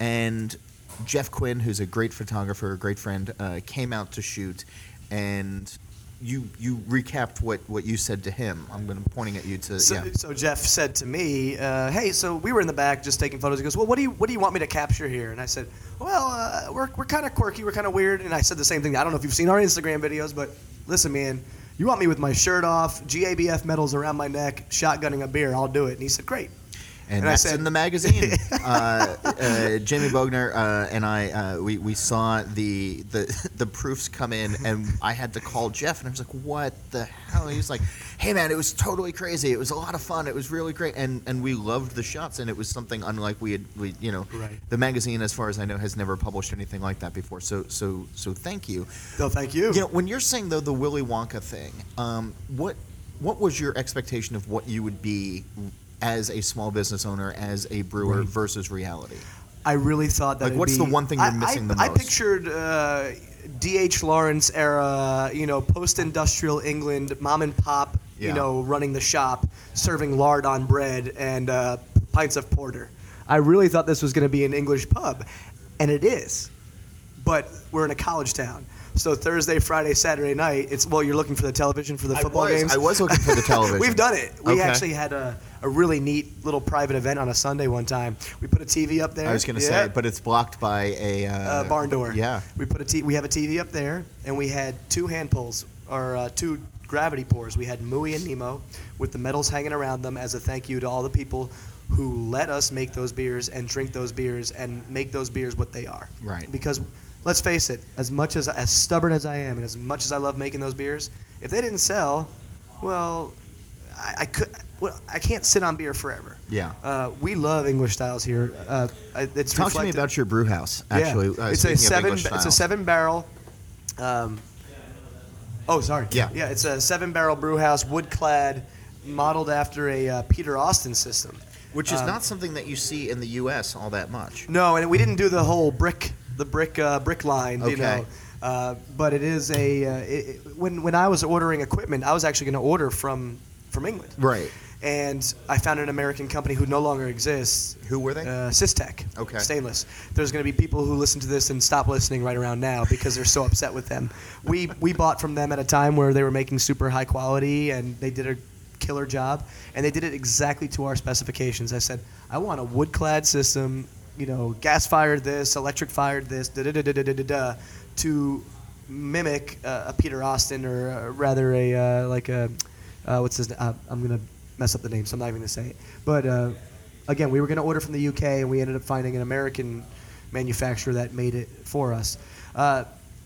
and Jeff Quinn, who's a great photographer, a great friend, uh, came out to shoot, and you you recapped what, what you said to him. I'm going to pointing at you to So, yeah. so Jeff said to me, uh, "Hey, so we were in the back just taking photos." He goes, "Well, what do you what do you want me to capture here?" And I said, "Well, uh, we're we're kind of quirky, we're kind of weird." And I said the same thing. I don't know if you've seen our Instagram videos, but listen, man, you want me with my shirt off, GABF medals around my neck, shotgunning a beer? I'll do it. And he said, "Great." And, And I that's said- in the magazine. uh, uh, Jamie Bogner uh, and I, uh, we, we saw the, the the proofs come in, and I had to call Jeff, and I was like, "What the hell?" He was like, "Hey man, it was totally crazy. It was a lot of fun. It was really great, and and we loved the shots, and it was something unlike we had, we you know, Right. the magazine, as far as I know, has never published anything like that before. So so so thank you. No, thank you. You know, when you're saying though the Willy Wonka thing, um, what what was your expectation of what you would be as a small business owner, as a brewer Right. versus reality? I really thought that. Like, what's be- the one thing you're I- missing I, the most? I most? pictured uh, D.H. Lawrence era, you know, post-industrial England, mom and pop, Yeah. you know, running the shop, serving lard on bread and uh, pints of porter. I really thought this was going to be an English pub, and it is. But we're in a college town. So Thursday, Friday, Saturday night, it's well, you're looking for the television for the I football was. games. I was looking for the television. We've done it. We Okay. actually had a, a really neat little private event on a Sunday one time. We put a TV up there. I was going to Yeah. say, but it's blocked by a uh, uh, barn door. Yeah. We put a t- we have a TV up there, and we had two hand pulls or uh, two gravity pours. We had Mui and Nemo with the medals hanging around them as a thank you to all the people who let us make those beers and drink those beers and make those beers what they are. Right. Because let's face it, as much as as stubborn as I am, and as much as I love making those beers, if they didn't sell, well, I, I could. Well, I can't sit on beer forever. Yeah. Uh, we love English styles here. Uh, it's Talk to me about your brew house. Actually, yeah. uh, it's a seven. It's a seven barrel. Um, oh, sorry. Yeah. yeah. It's a seven barrel brew house, wood clad, modeled after a uh, Peter Austin system. which is um, not something that you see in the U.S. all that much. No, and we didn't do the whole brick, the brick, uh, brick line. You know. Uh, but it is a uh, it- when when I was ordering equipment, I was actually going to order from from England. Right. And I found an American company who no longer exists. Who were they? Uh, Systech. Okay. Stainless. There's going to be people who listen to this and stop listening right around now because they're so upset with them. We we bought from them at a time where they were making super high quality and they did a killer job and they did it exactly to our specifications. I said, I want a wood clad system, you know, gas fired this, electric fired this, da da da da da da da, to mimic uh, a Peter Austin or uh, rather a uh, like a uh, what's his name? Uh, I'm gonna mess up the name, so I'm not even gonna say it. But uh, again, we were gonna order from the UK, and we ended up finding an American manufacturer that made it for us. Uh,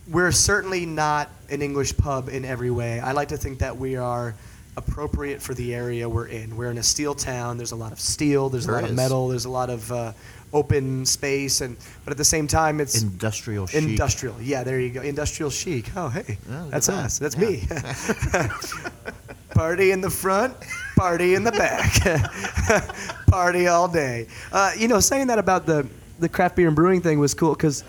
we're certainly not an English pub in every way. I like to think that we are appropriate for the area we're in. We're in a steel town. There's a lot of steel. There's There a lot is. of metal. There's a lot of uh, open space, and but at the same time, it's Industrial chic. industrial. Yeah, there you go. Industrial chic. Oh, hey, look that's that. us. That's Yeah. me. party in the front, party in the back, party all day. Uh, you know, saying that about the the craft beer and brewing thing was cool because,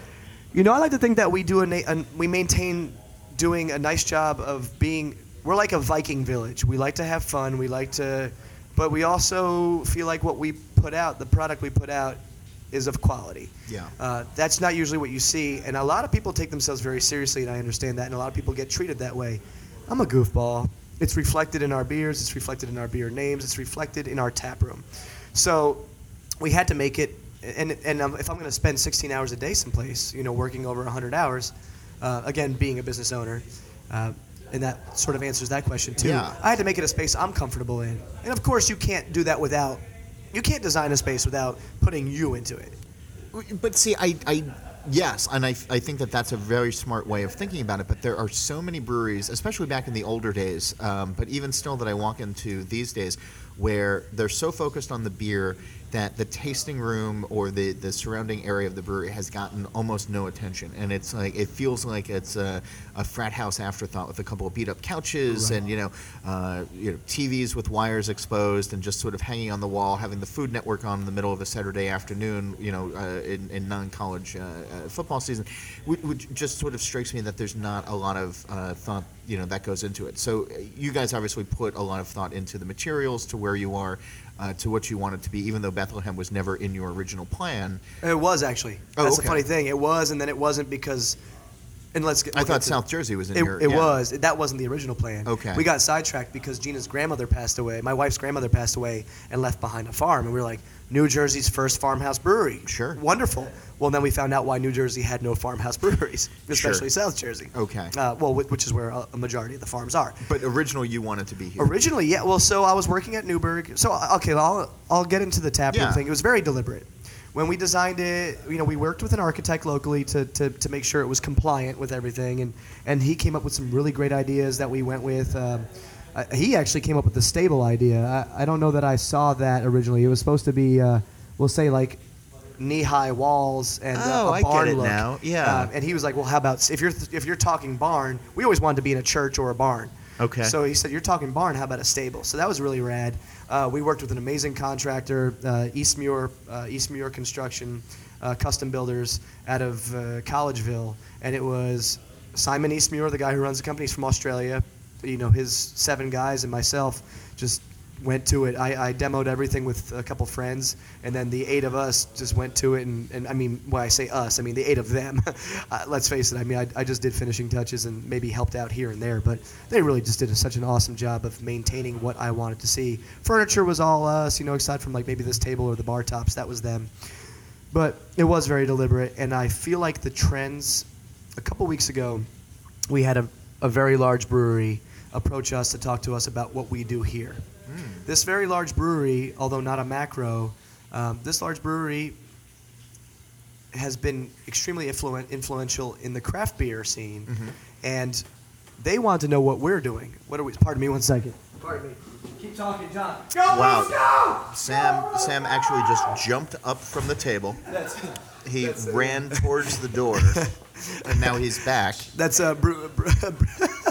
you know, I like to think that we do a, an we maintain doing a nice job of being. We're like a Viking village. We like to have fun. We like to, but we also feel like what we put out, the product we put out, is of quality. Yeah. Uh, that's not usually what you see, and a lot of people take themselves very seriously, and I understand that, and a lot of people get treated that way. I'm a goofball. It's reflected in our beers. It's reflected in our beer names. It's reflected in our tap room. So we had to make it. And and if I'm going to spend 16 hours a day someplace, you know, working over 100 hours, uh, again, being a business owner, uh, and that sort of answers that question too. Yeah. I had to make it a space I'm comfortable in, and of course, you can't do that without. You can't design a space without putting you into it. But see, I, I yes, and I, I think that that's a very smart way of thinking about it. But there are so many breweries, especially back in the older days, um, but even still that I walk into these days, where they're so focused on the beer that the tasting room or the, the surrounding area of the brewery has gotten almost no attention, and it's like it feels like it's a, a frat house afterthought with a couple of beat up couches and you know, uh, you know TVs with wires exposed and just sort of hanging on the wall, having the Food Network on in the middle of a Saturday afternoon, you know, uh, in, in non-college uh, uh, football season, which, which just sort of strikes me that there's not a lot of uh, thought, you know, that goes into it. So uh, you guys obviously put a lot of thought into the materials, to where you are, uh, to what you want it to be, even though Bethlehem was never in your original plan. It was actually. Oh, That's okay. the funny thing. It was, and then it wasn't because. And let's get. I thought get South Jersey was in It, your. it yeah. was. That wasn't the original plan. Okay. We got sidetracked because Gina's grandmother passed away. My wife's grandmother passed away and left behind a farm, and we were like, New Jersey's first farmhouse brewery. Sure. Wonderful. Well, then we found out why New Jersey had no farmhouse breweries, especially South Jersey. Okay. Uh, well, which is where a majority of the farms are. But original, you wanted to be here. Originally, yeah. Well, so I was working at Newburgh. So okay, I'll I'll get into the taproom Yeah. thing. It was very deliberate. When we designed it, you know, we worked with an architect locally to, to, to make sure it was compliant with everything, and, and he came up with some really great ideas that we went with. Um, uh, he actually came up with the stable idea. I, I don't know that I saw that originally. It was supposed to be, uh, we'll say, like knee-high walls and uh, Oh, a I get barn it look. now. Yeah. Um, and he was like, "Well, how about if you're if you're talking barn? We always wanted to be in a church or a barn. Okay. So he said, "You're talking barn. How about a stable?" So that was really rad. Uh, we worked with an amazing contractor, uh, Eastmuir, uh, Eastmuir Construction, uh, custom builders out of uh, Collegeville, and it was Simon Eastmuir, the guy who runs the company, he's from Australia. You know, his seven guys and myself just went to it. I, I demoed everything with a couple friends, and then the eight of us just went to it. And, and I mean, when I say us, I mean the eight of them. uh, let's face it. I mean, I, I just did finishing touches and maybe helped out here and there, but they really just did such an awesome job of maintaining what I wanted to see. Furniture was all us, you know, aside from like maybe this table or the bar tops. That was them. But it was very deliberate, and I feel like the trends. A couple weeks ago, we had a, a very large brewery approach us to talk to us about what we do here. This very large brewery, although not a macro, um, this large brewery has been extremely influen- influential in the craft beer scene, and they want to know what we're doing. What are we? Pardon me, one second. Pardon me. Keep talking, John. Go, Wow. Bruce, go! Sam Sam actually just jumped up from the table. That's He That's it. ran towards the door, and now he's back. that's uh, Bru- Bru-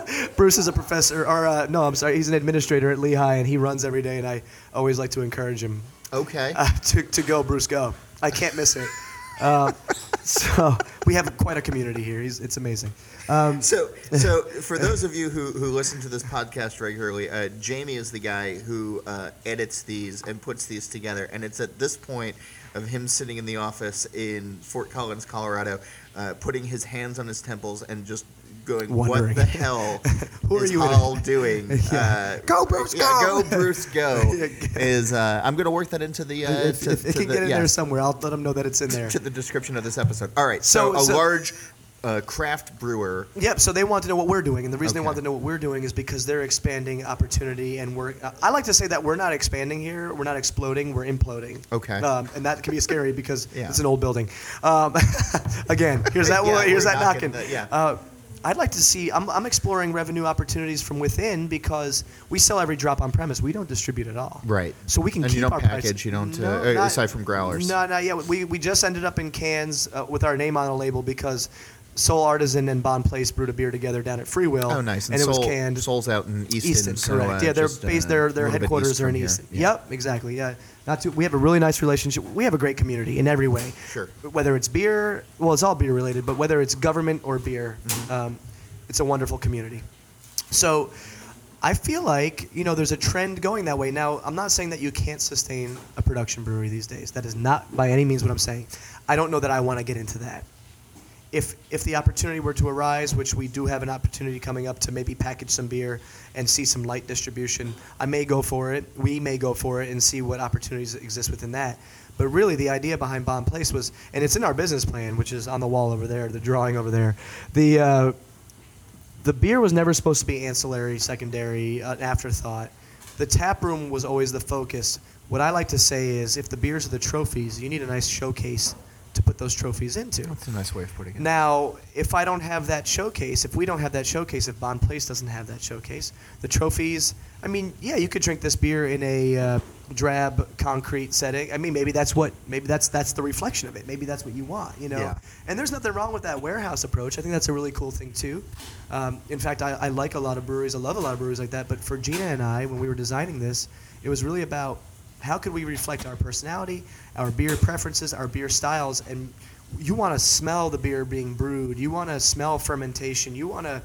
Bruce is a professor, or uh, no, I'm sorry, he's an administrator at Lehigh, and he runs every day, and I always like to encourage him Okay. uh, to, to go, Bruce, go. I can't miss it. Uh, so we have quite a community here. He's, it's amazing. Um, So, so for those of you who, who listen to this podcast regularly, uh, Jamie is the guy who uh, edits these and puts these together. And it's at this point of him sitting in the office in Fort Collins, Colorado, uh, putting his hands on his temples and just going, Wondering. "What the hell Who are you in?" Hall doing?" Yeah. Uh, Go, Bruce, yeah, go! go, Bruce, go! Is uh, I'm going to work that into the uh, if, to, if it to can the, get in yeah, there somewhere, I'll let him know that it's in there. to the description of this episode. All right, so, So- a so- large uh, craft brewer. Yep. So they want to know what we're doing, and the reason Okay. they want to know what we're doing is because they're expanding opportunity, and we're. Uh, I like to say that we're not expanding here. We're not exploding. We're imploding. Okay. Um, and that can be scary because Yeah. it's an old building. Um, again, here's that. Yeah, one here's that knocking knocking. the- yeah. Uh, I'd like to see. I'm, I'm exploring revenue opportunities from within because we sell every drop on premise. We don't distribute at all. Right. So we can And keep you don't our package, you don't, No, uh, uh, not- aside from growlers. No, not yet. We we just ended up in cans uh, with our name on a label because Sole Artisan and Bonn Place brewed a beer together down at Free Will. Oh, nice. And, it Sole, was canned. Sole's out in Easton. Easton, so, correct. uh, yeah, they're just, based. uh, Their their headquarters are in. Easton. Yeah. Yep, exactly. Yeah, not too. We have a really nice relationship. We have a great community in every way. Sure. Whether it's beer, well, it's all beer related, but whether it's government or beer, Mm-hmm. um, it's a wonderful community. So. I feel like you know there's a trend going that way. Now, I'm not saying that you can't sustain a production brewery these days. That is not by any means what I'm saying. I don't know that I want to get into that if if the opportunity were to arise, which we do have an opportunity coming up to maybe package some beer and see some light distribution, I may go for it. We may go for it and see what opportunities exist within that. But really, the idea behind Bonn Place was, and it's in our business plan, which is on the wall over there, the drawing over there. The uh, the beer was never supposed to be ancillary, secondary, an afterthought. The tap room was always the focus. What I like to say is, if the beers are the trophies, you need a nice showcase to put those trophies into. That's a nice way of putting it. Now, if I don't have that showcase, if we don't have that showcase, if Bonn Place doesn't have that showcase, the trophies, I mean, yeah, you could drink this beer in a uh, drab concrete setting. I mean, maybe that's what, maybe that's that's the reflection of it. Maybe that's what you want, you know. Yeah. And there's nothing wrong with that warehouse approach. I think that's a really cool thing too. Um, in fact, I, I like a lot of breweries. I love a lot of breweries like that. But for Gina and I, when we were designing this, it was really about how could we reflect our personality, our beer preferences, our beer styles, and you want to smell the beer being brewed. You want to smell fermentation. You want to.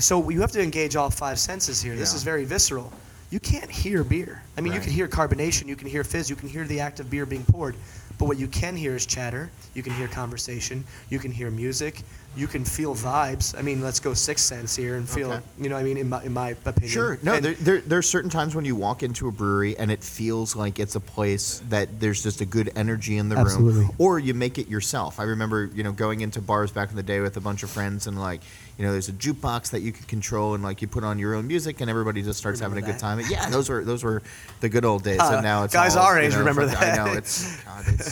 So you have to engage all five senses here. This Yeah. is very visceral. You can't hear beer. I mean, you can hear carbonation, you can hear fizz, you can hear the act of beer being poured. But what you can hear is chatter. You can hear conversation. You can hear music. You can feel vibes. I mean, let's go sixth sense here and feel. Okay. You know, what I mean, in my in my opinion. Sure. No, And- there, there, there's certain times when you walk into a brewery and it feels like it's a place that there's just a good energy in the Absolutely. room. Or you make it yourself. I remember, you know, going into bars back in the day with a bunch of friends and like, you know, there's a jukebox that you can control and like you put on your own music and everybody just starts Remember having a good time. Yeah, those were those were the good old days. Uh, and now it's guys all, our you age know, remember fuck- that. I know it's God, it's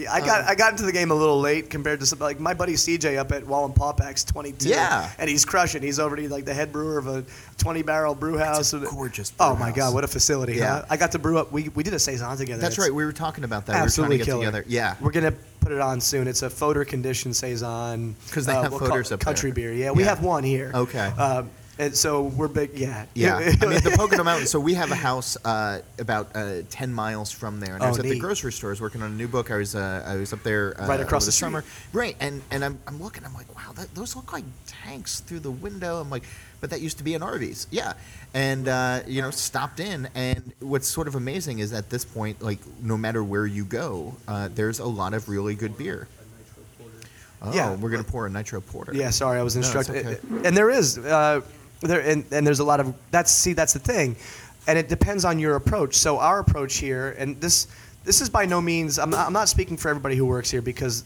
Yeah, I got I got into the game a little late compared to some, like my buddy CJ up at Wallenpaupack's 22. Yeah. and he's crushing. He's already like the head brewer of a 20 barrel brew house. And- gorgeous Oh my house. God, what a facility! Yeah. huh? I got to brew up. We, we did a saison together. that's It's right. We were talking about that. Absolutely we were trying to get together. Yeah. we're gonna put it on soon. It's a foeder conditioned saison. 'Cause they have we'll up country there. beer. Yeah, we Yeah. have one here. Okay. Um, and so we're big. Yeah. Yeah, I mean the Pocono Mountains. So we have a house uh, about uh, ten miles from there, and I Oh, was at the grocery store. I was working on a new book. I was uh, I was up there uh, Right across the street. summer. Right, and and I'm, I'm looking. I'm like, wow, that, those look like tanks through the window. I'm like, but that used to be an Arby's. Yeah, and uh, you know, stopped in, and what's sort of amazing is at this point, like no matter where you go, uh, there's a lot of really good beer. Oh, Yeah. we're gonna pour a nitro porter. Yeah, sorry, I was No, instructed. okay. And there is, uh, there and, and there's a lot of that's see that's the thing, and it depends on your approach. So our approach here, and this this is by no means I'm not, I'm not speaking for everybody who works here because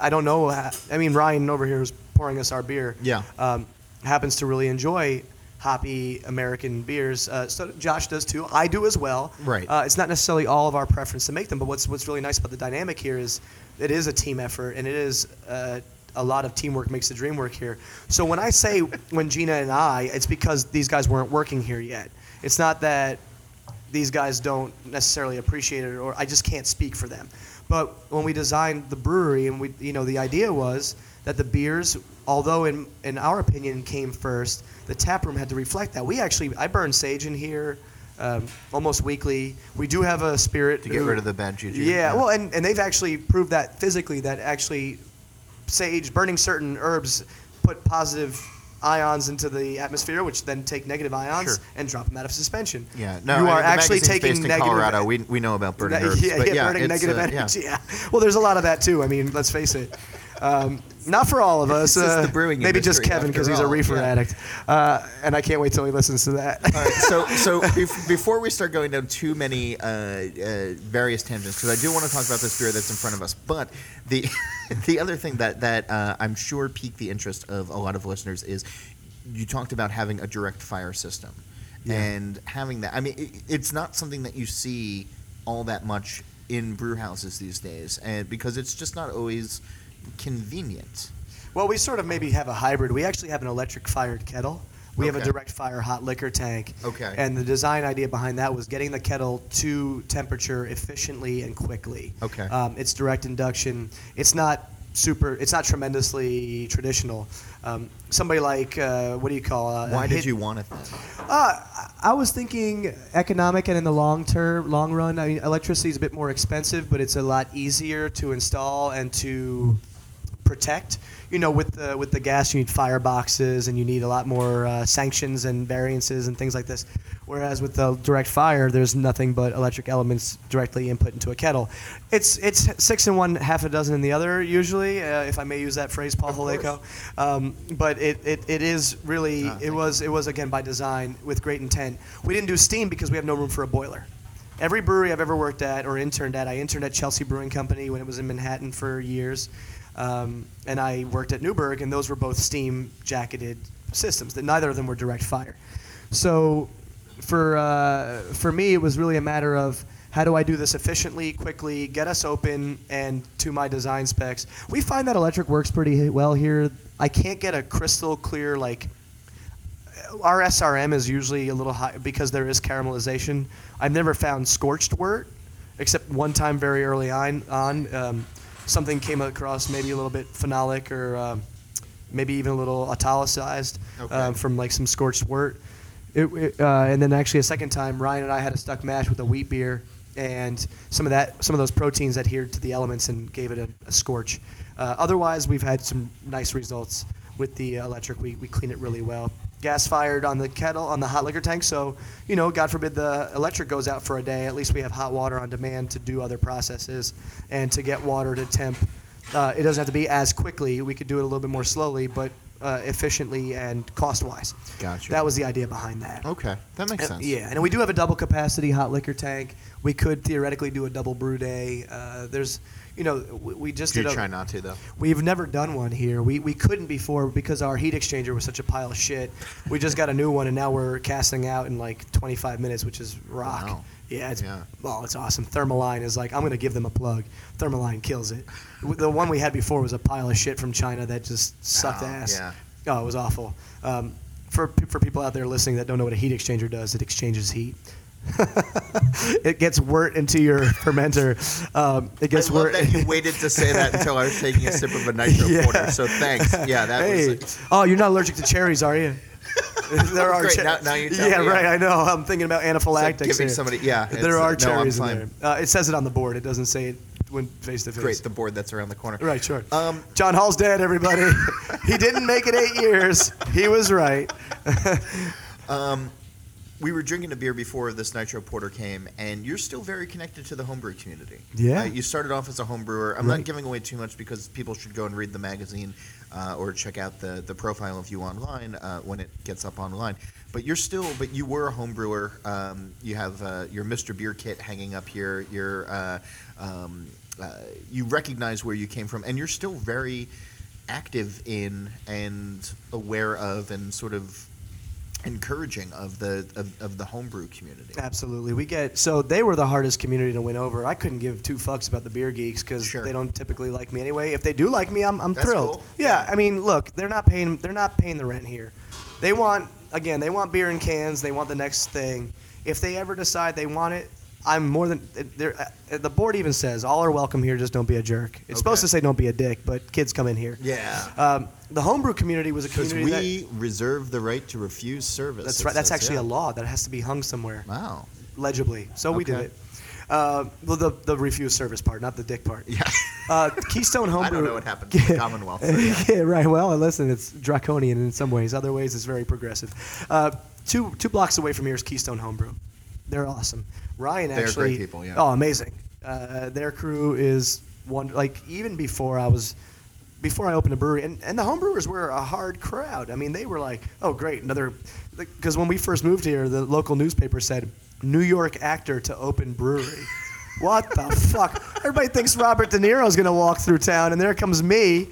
I don't know. I mean, Ryan over here who's pouring us our beer, Yeah. um, happens to really enjoy hoppy American beers. Uh, so Josh does too. I do as well. Right. Uh, it's not necessarily all of our preference to make them, but what's what's really nice about the dynamic here is it is a team effort and it is uh, a lot of teamwork makes the dream work here. So when I say when Gina and I, it's because these guys weren't working here yet. It's not that these guys don't necessarily appreciate it or I just can't speak for them. But when we designed the brewery and we you know the idea was that the beers although in in our opinion came first, the tap room had to reflect that. We actually I burn sage in here um, almost weekly. We do have a spirit To get who- rid of the bad juju. Yeah, well and, and they've actually proved that physically that actually sage burning certain herbs put positive ions into the atmosphere, which then take negative ions Sure. and drop them out of suspension. Yeah, no, you I are mean, the actually magazine's taking based in negative. Colorado. We, we know about burning That- herbs, yeah, but yeah, burning it's, negative uh, energy. yeah. Yeah. Well, there's a lot of that too. I mean, let's face it. Um, not for all of us. Uh, the brewing maybe just Kevin because he's a reefer yeah. addict, uh, and I can't wait till he listens to that. All right, so so bef- before we start going down too many uh, uh, various tangents, because I do want to talk about this beer that's in front of us, but the the other thing that that uh, I'm sure piqued the interest of a lot of listeners is you talked about having a direct fire system and having that. I mean, it, it's not something that you see all that much in brew houses these days, and because it's just not always convenient. Well, we sort of maybe have a hybrid. We actually have an electric fired kettle. We have a Okay. direct fire hot liquor tank. Okay. And the design idea behind that was getting the kettle to temperature efficiently and quickly. Okay. Um, it's direct induction. It's not super. It's not tremendously traditional. Um, somebody like uh, what do you call? Uh, Why did hit- you want it uh, I was thinking economic and in the long term, long run. I mean, electricity is a bit more expensive, but it's a lot easier to install and to protect. You know, with the with the gas, you need fireboxes and you need a lot more uh, sanctions and variances and things like this. Whereas with the direct fire, there's nothing but electric elements directly input into a kettle. It's it's six in one, half a dozen in the other. Usually, uh, if I may use that phrase, Paul Haleko. Um, but it, it, it is really Ah, it was it was again by design with great intent. We didn't do steam because we have no room for a boiler. Every brewery I've ever worked at or interned at, I interned at Chelsea Brewing Company when it was in Manhattan for years, um, and I worked at Newburgh, and those were both steam jacketed systems. That neither of them were direct fire. So, for uh, for me, it was really a matter of how do I do this efficiently, quickly, get us open, and to my design specs. We find that electric works pretty well here. I can't get a crystal clear like our SRM is usually a little high because there is caramelization. I've never found scorched wort, except one time very early on. on um, something came across maybe a little bit phenolic or um, maybe even a little italicized Okay. um, from like some scorched wort. It, it, uh, and then actually a second time, Ryan and I had a stuck mash with a wheat beer, and some of that, some of those proteins adhered to the elements and gave it a, a scorch. Uh, otherwise, we've had some nice results with the electric. We, we clean it really well. Gas fired on the kettle on the hot liquor tank, so you know, God forbid the electric goes out for a day. At least we have hot water on demand to do other processes and to get water to temp. Uh, it doesn't have to be as quickly. We could do it a little bit more slowly, but uh, efficiently and cost-wise. Gotcha. That was the idea behind that. Okay, that makes Uh, sense. Yeah, and we do have a double capacity hot liquor tank. We could theoretically do a double brew day. Uh, there's, you know, we, we just Do did a, try not to though? We've never done one here. We, we couldn't before because our heat exchanger was such a pile of shit. We just got a new one and now we're casting out in like 25 minutes, which is rock. Wow. Yeah, it's Yeah. well, it's awesome. Thermaline is like I'm gonna give them a plug. Thermaline kills it. The one we had before was a pile of shit from China that just sucked Oh, ass. yeah. Oh, it was awful. Um, for for people out there listening that don't know what a heat exchanger does, it exchanges heat. it gets wort into your fermenter. Um, it I gets love wort. that you waited to say that until I was taking a sip of a nitro Yeah. porter. So thanks. Yeah, that hey. was. oh, you're not allergic to cherries, are you? there are Great, che- now- now you yeah, me, yeah. right. I know. I'm thinking about anaphylactics. giving somebody- yeah, There are no, I'm cherries in there. Uh, it says it on the board. It doesn't say it when face to face. Great, the board that's around the corner. Right, sure. Um, John Hall's dead, everybody. he didn't make it eight years. He was right. We were drinking a beer before this nitro porter came, and you're still very connected to the homebrew community. Yeah. Uh, you started off as a home brewer. I'm Right. not giving away too much because people should go and read the magazine uh, or check out the, the profile of you online uh, when it gets up online. But you're still, but you were a home brewer. Um, you have uh, your Mr. Beer kit hanging up here. You're, uh, um, uh, you recognize where you came from, and you're still very active in and aware of and sort of encouraging of the of, of the homebrew community. Absolutely. We get so they were the hardest community to win over. I couldn't give two fucks about the beer geeks because Sure. they don't typically like me anyway. If they do like me, I'm, I'm That's thrilled. cool. Yeah, I mean, look, they're not paying they're not paying the rent here. They want again, they want beer in cans. They want the next thing. If they ever decide they want it, I'm more than uh, the board even says all are welcome here. Just don't be a jerk. It's supposed to say don't be a dick, but kids come in here. Yeah. Um, the homebrew community was a Because community we reserve the right to refuse service. that's right. That's says, actually yeah. a law that has to be hung somewhere Wow. legibly. So we did it. Uh, well, the the refuse service part, not the dick part. Yeah. Uh, Keystone Homebrew. I don't know what happened to the Commonwealth. yeah. yeah, right. Well, listen, it's draconian in some ways. Other ways, it's very progressive. Uh, two two blocks away from here is Keystone Homebrew. They're awesome. Ryan They're actually. great people, yeah. Oh, amazing. Uh, their crew is one. Like even before I was. Before I opened a brewery, and, and the homebrewers were a hard crowd. I mean, they were like, "Oh, great, another." Because when we first moved here, the local newspaper said, "New York actor to open brewery." What the fuck? Everybody thinks Robert De Niro's gonna walk through town, and there comes me.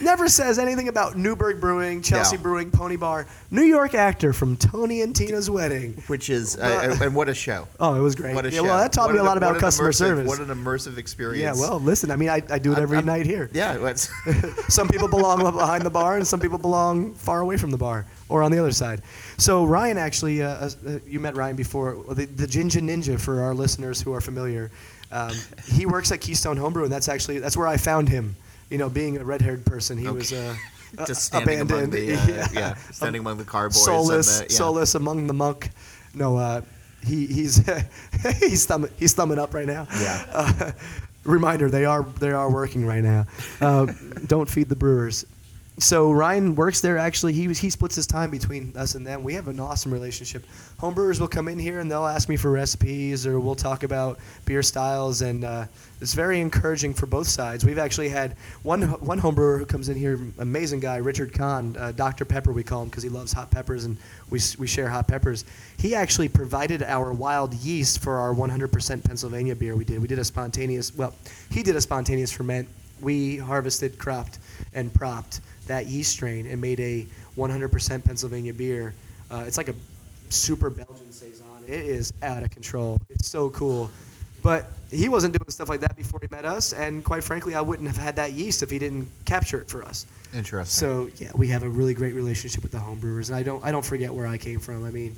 Never says anything about Newburgh Brewing, Chelsea No. Brewing, Pony Bar. New York actor from Tony and Tina's wedding. Which is uh, and what a show. Oh, it was great. What a yeah, show. well, that taught What me a an- lot about an customer immersive- service. What an immersive experience. yeah, experience. well, listen. I mean, I, I do it I'm- every I'm- night here. Yeah, some people belong behind the bar, and some people belong far away from the bar or on the other side. So Ryan actually, uh, uh, you met Ryan before, the, the Ginger Ninja for our listeners who are familiar. Um, he works at Keystone Homebrew, and that's actually that's where I found him. You know, being a red-haired person, he was uh, just standing among abandoned. the uh, yeah, standing among the cardboards. soulless, the, yeah. soulless among the monk. No, uh, he he's he's thumbing he's thumbing up right now. Yeah. Uh, reminder: they are they are working right now. Uh, don't feed the brewers. So Ryan works there. Actually, he he splits his time between us and them. We have an awesome relationship. Homebrewers will come in here and they'll ask me for recipes, or we'll talk about beer styles, and uh, it's very encouraging for both sides. We've actually had one one homebrewer who comes in here, amazing guy, Richard Kahn, uh, Dr Pepper we call him because he loves hot peppers and we we share hot peppers. He actually provided our wild yeast for our 100% Pennsylvania beer we did. We did a spontaneous. Well, he did a spontaneous ferment. We harvested, cropped, and propped that yeast strain and made a 100% Pennsylvania beer. Uh, it's like a super Belgian saison. It is out of control. It's so cool. But he wasn't doing stuff like that before he met us, and quite frankly, I wouldn't have had that yeast if he didn't capture it for us. Interesting. So yeah, we have a really great relationship with the home brewers, and I don't I don't forget where I came from. I mean,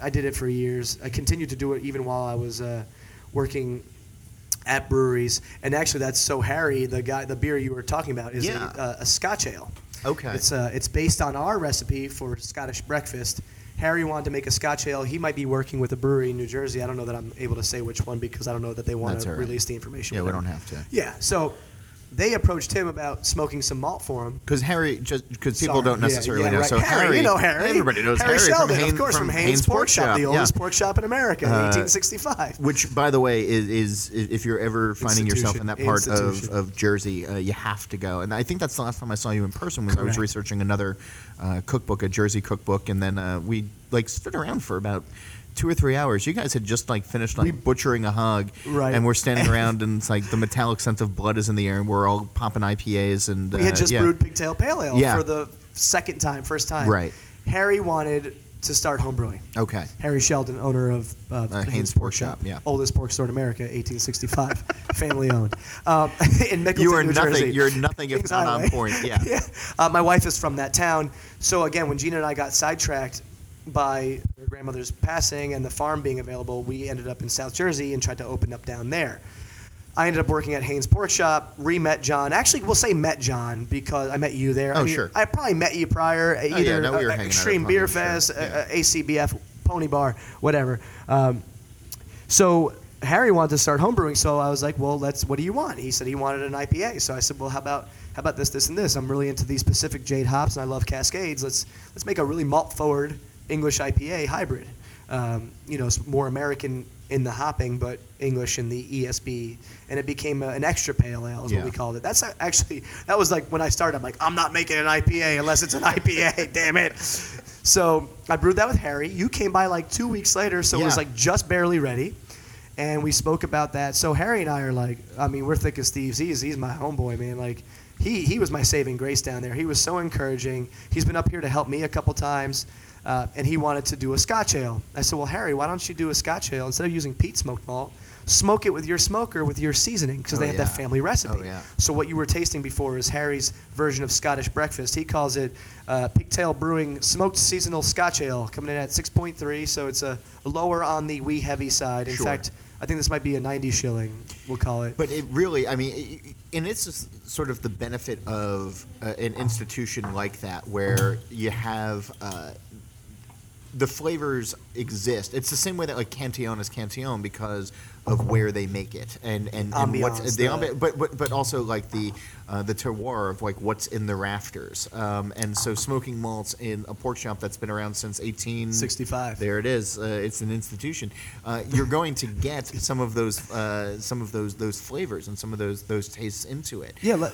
I did it for years. I continued to do it even while I was uh, working at breweries. And actually, that's so Harry, the guy, the beer you were talking about, is Yeah. a, uh, a Scotch ale. Okay. It's uh, it's based on our recipe for Scottish breakfast. Harry wanted to make a Scotch ale. He might be working with a brewery in New Jersey. I don't know that I'm able to say which one because I don't know that they want That's to right. release the information. yeah, we don't have to. Yeah, so they approached him about smoking some malt for him. Because Harry, just because people Sorry. don't Yeah, necessarily yeah, know. right. So Harry, you know Harry. Everybody knows Harry, Harry, Sheldon, from of course, from, Haines, Pork Shop, the oldest pork shop in America, in Uh, 1865. Which, by the way, is, is if you're ever finding yourself in that part of, Institution. of Jersey, uh, you have to go. And I think that's the last time I saw you in person was I was Correct. researching another uh, cookbook, a Jersey cookbook, and then uh, we like stood around for about two or three hours. You guys had just like finished like butchering a hog, Right. And we're standing around, and it's like the metallic scent of blood is in the air, and we're all popping IPAs, and We had uh, just yeah. brewed Pigtail Pale Ale Yeah. for the second time, first time. Right. Harry wanted to start homebrewing. Okay. Harry Sheldon, owner of uh, the Haines Pork Shop, yeah. oldest pork store in America, 1865, family owned. Um, in Mickleton, You are New nothing. Jersey. You're nothing if not on point. Yeah. Uh, my wife is from that town. So again, when Gina and I got sidetracked by her grandmother's passing and the farm being available, we ended up in South Jersey and tried to open up down there. I ended up working at Haines Pork Shop, re-met John. Actually, we'll say met John because I met you there. I Oh, mean, sure. I probably met you prior, uh, yeah, either no, we were uh, at Extreme Beer sure. Fest, uh, Yeah. uh, ACBF, Pony Bar, whatever. Um, so Harry wanted to start homebrewing, so I was like, "Well, let's. What do you want?" He said he wanted an IPA. So I said, "Well, how about how about this, this, and this? I'm really into these Pacific Jade hops, and I love Cascades. Let's let's make a really malt forward English IPA hybrid. Um, you know, it's more American in the hopping, but English in the ESB, and it became a, an extra pale ale, is Yeah. what we called it. That's actually that was like when I started. I'm like, I'm not making an IPA unless it's an IPA. damn it. So I brewed that with Harry. You came by like two weeks later, so it was like just barely ready. And we spoke about that. So Harry and I are like, I mean, we're thick as thieves. He's he's my homeboy, man. Like, he he was my saving grace down there. He was so encouraging. He's been up here to help me a couple times, uh, and he wanted to do a Scotch ale. I said, well, Harry, why don't you do a Scotch ale instead of using peat smoked malt? Smoke it with your smoker with your seasoning because Oh, they have that family recipe. Oh, yeah. So what you were tasting before is Harry's version of Scottish breakfast. He calls it uh, Pigtail Brewing Smoked Seasonal Scotch Ale, coming in at 6.3. So it's a lower on the wee heavy side. In Sure. fact, I think this might be a 90 shilling. We'll call it. But it really, I mean, and it's sort of the benefit of uh, an institution like that, where you have uh, the flavors exist. It's the same way that like Cantillon is Cantillon because of where they make it and and, and what's Ambiance, the- ambi- but, but but also like the uh, the terroir of like what's in the rafters. Um, and so smoking malts in a pork shop that's been around since 1865. There it is. Uh, it's an institution. Uh, you're going to get some of those uh, some of those those flavors and some of those those tastes into it. yeah, let,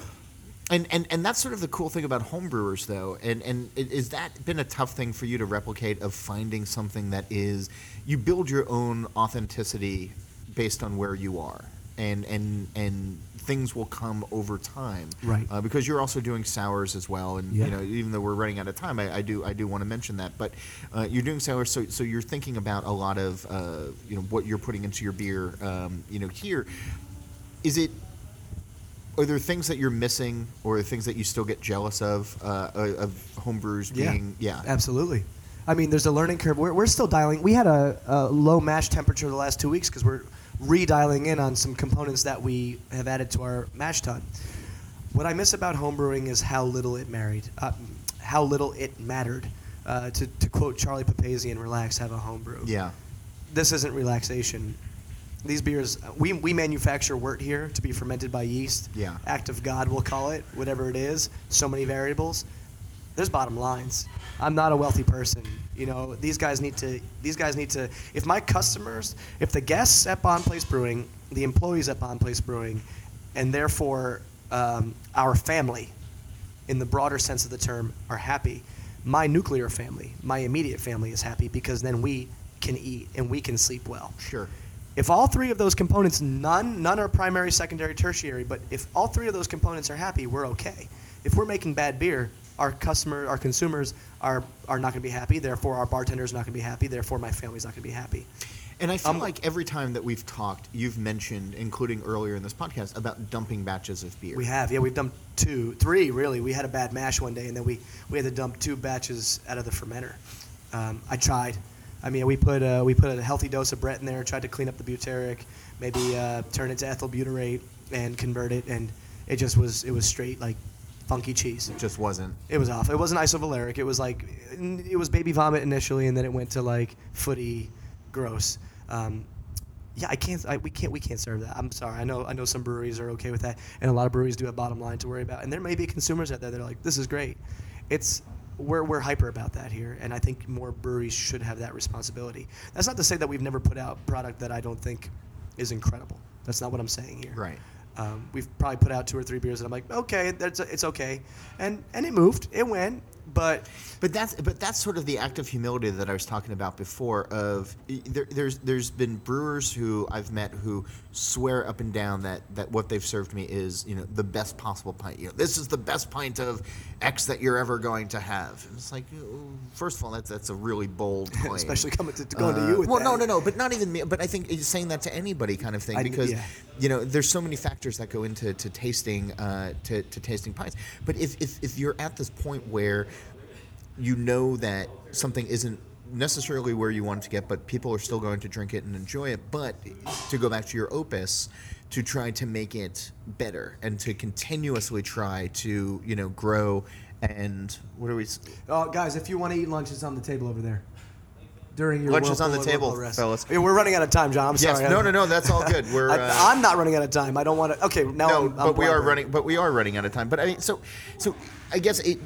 And, and and that's sort of the cool thing about homebrewers, though. And and is that been a tough thing for you to replicate of finding something that is you build your own authenticity based on where you are? and and and things will come over time. Right. Uh, because you're also doing sours as well, and Yeah. you know even though we're running out of time, I, I do I do want to mention that. But uh, you're doing sours, so so you're thinking about a lot of uh, you know what you're putting into your beer. Um, you know here, is it are there things that you're missing or things that you still get jealous of uh, of homebrewers being yeah absolutely. I mean, there's a learning curve. We're, we're still dialing. We had a, a low mash temperature the last two weeks because we're redialing in on some components that we have added to our mash tun. What I miss about homebrewing is how little it married, uh, how little it mattered. Uh, to, to quote Charlie Papazian, "Relax, have a homebrew." yeah this isn't relaxation. These beers, we, we manufacture wort here to be fermented by yeast. Yeah. Act of God, we'll call it, whatever it is. So many variables. There's bottom lines. I'm not a wealthy person. You know, these guys need to. These guys need to. If my customers, if the guests at Bonn Place Brewing, the employees at Bonn Place Brewing, and therefore um, our family, in the broader sense of the term, are happy, my nuclear family, my immediate family is happy because then we can eat and we can sleep well. sure If all three of those components, none, none are primary, secondary, tertiary, but if all three of those components are happy, we're okay. If we're making bad beer, our customer, our consumers are, are not going to be happy. Therefore, our bartender's are not going to be happy. Therefore, my family's not going to be happy. And I feel Um, like every time that we've talked, you've mentioned, including earlier in this podcast, about dumping batches of beer. We have, yeah, we've dumped two, three really. We had a bad mash one day, and then we, we had to dump two batches out of the fermenter. Um, I tried. I mean, we put a, we put a healthy dose of Brett in there, tried to clean up the butyric, maybe uh, turn it to ethyl butyrate and convert it, and it just was it was straight like funky cheese. It just wasn't. It was off. It wasn't isovaleric. It was like it was baby vomit initially, and then it went to like footy, gross. Um, yeah, I can't. I, we can't. We can't serve that. I'm sorry. I know. I know some breweries are okay with that, and a lot of breweries do have bottom line to worry about. And there may be consumers out there that are like, "This is great." It's we're we're hyper about that here, and I think more breweries should have that responsibility. That's not to say that we've never put out product that I don't think is incredible. That's not what I'm saying here. Right. Um, we've probably put out two or three beers, and I'm like, okay, that's it's okay, and and it moved, it went, but But that's but that's sort of the act of humility that I was talking about before. Of there, there's there's been brewers who I've met who swear up and down that that what they've served me is you know the best possible pint. You know, this is the best pint of X that you're ever going to have. And it's like, oh, first of all, that's that's a really bold claim. especially coming to, to going to Uh, you with well, that. no, no, no, but not even me. But I think saying that to anybody kind of thing I- because yeah. You know there's so many factors that go into to tasting uh, to, to tasting pints. But if, if if you're at this point where you know that something isn't necessarily where you want to get, but people are still going to drink it and enjoy it. But to go back to your opus, to try to make it better and to continuously try to you know grow and what are we? Oh, guys, if you want to eat lunch, it's on the table over there. During your Lunch is on the table, fellas. We're running out of time, John. I'm Yes, sorry. no, no, no. That's all good. We're I, uh, I'm not running out of time. I don't want to. Okay, now no, I'm, I'm but we are running. But we are running out of time. But I mean, so, so I guess it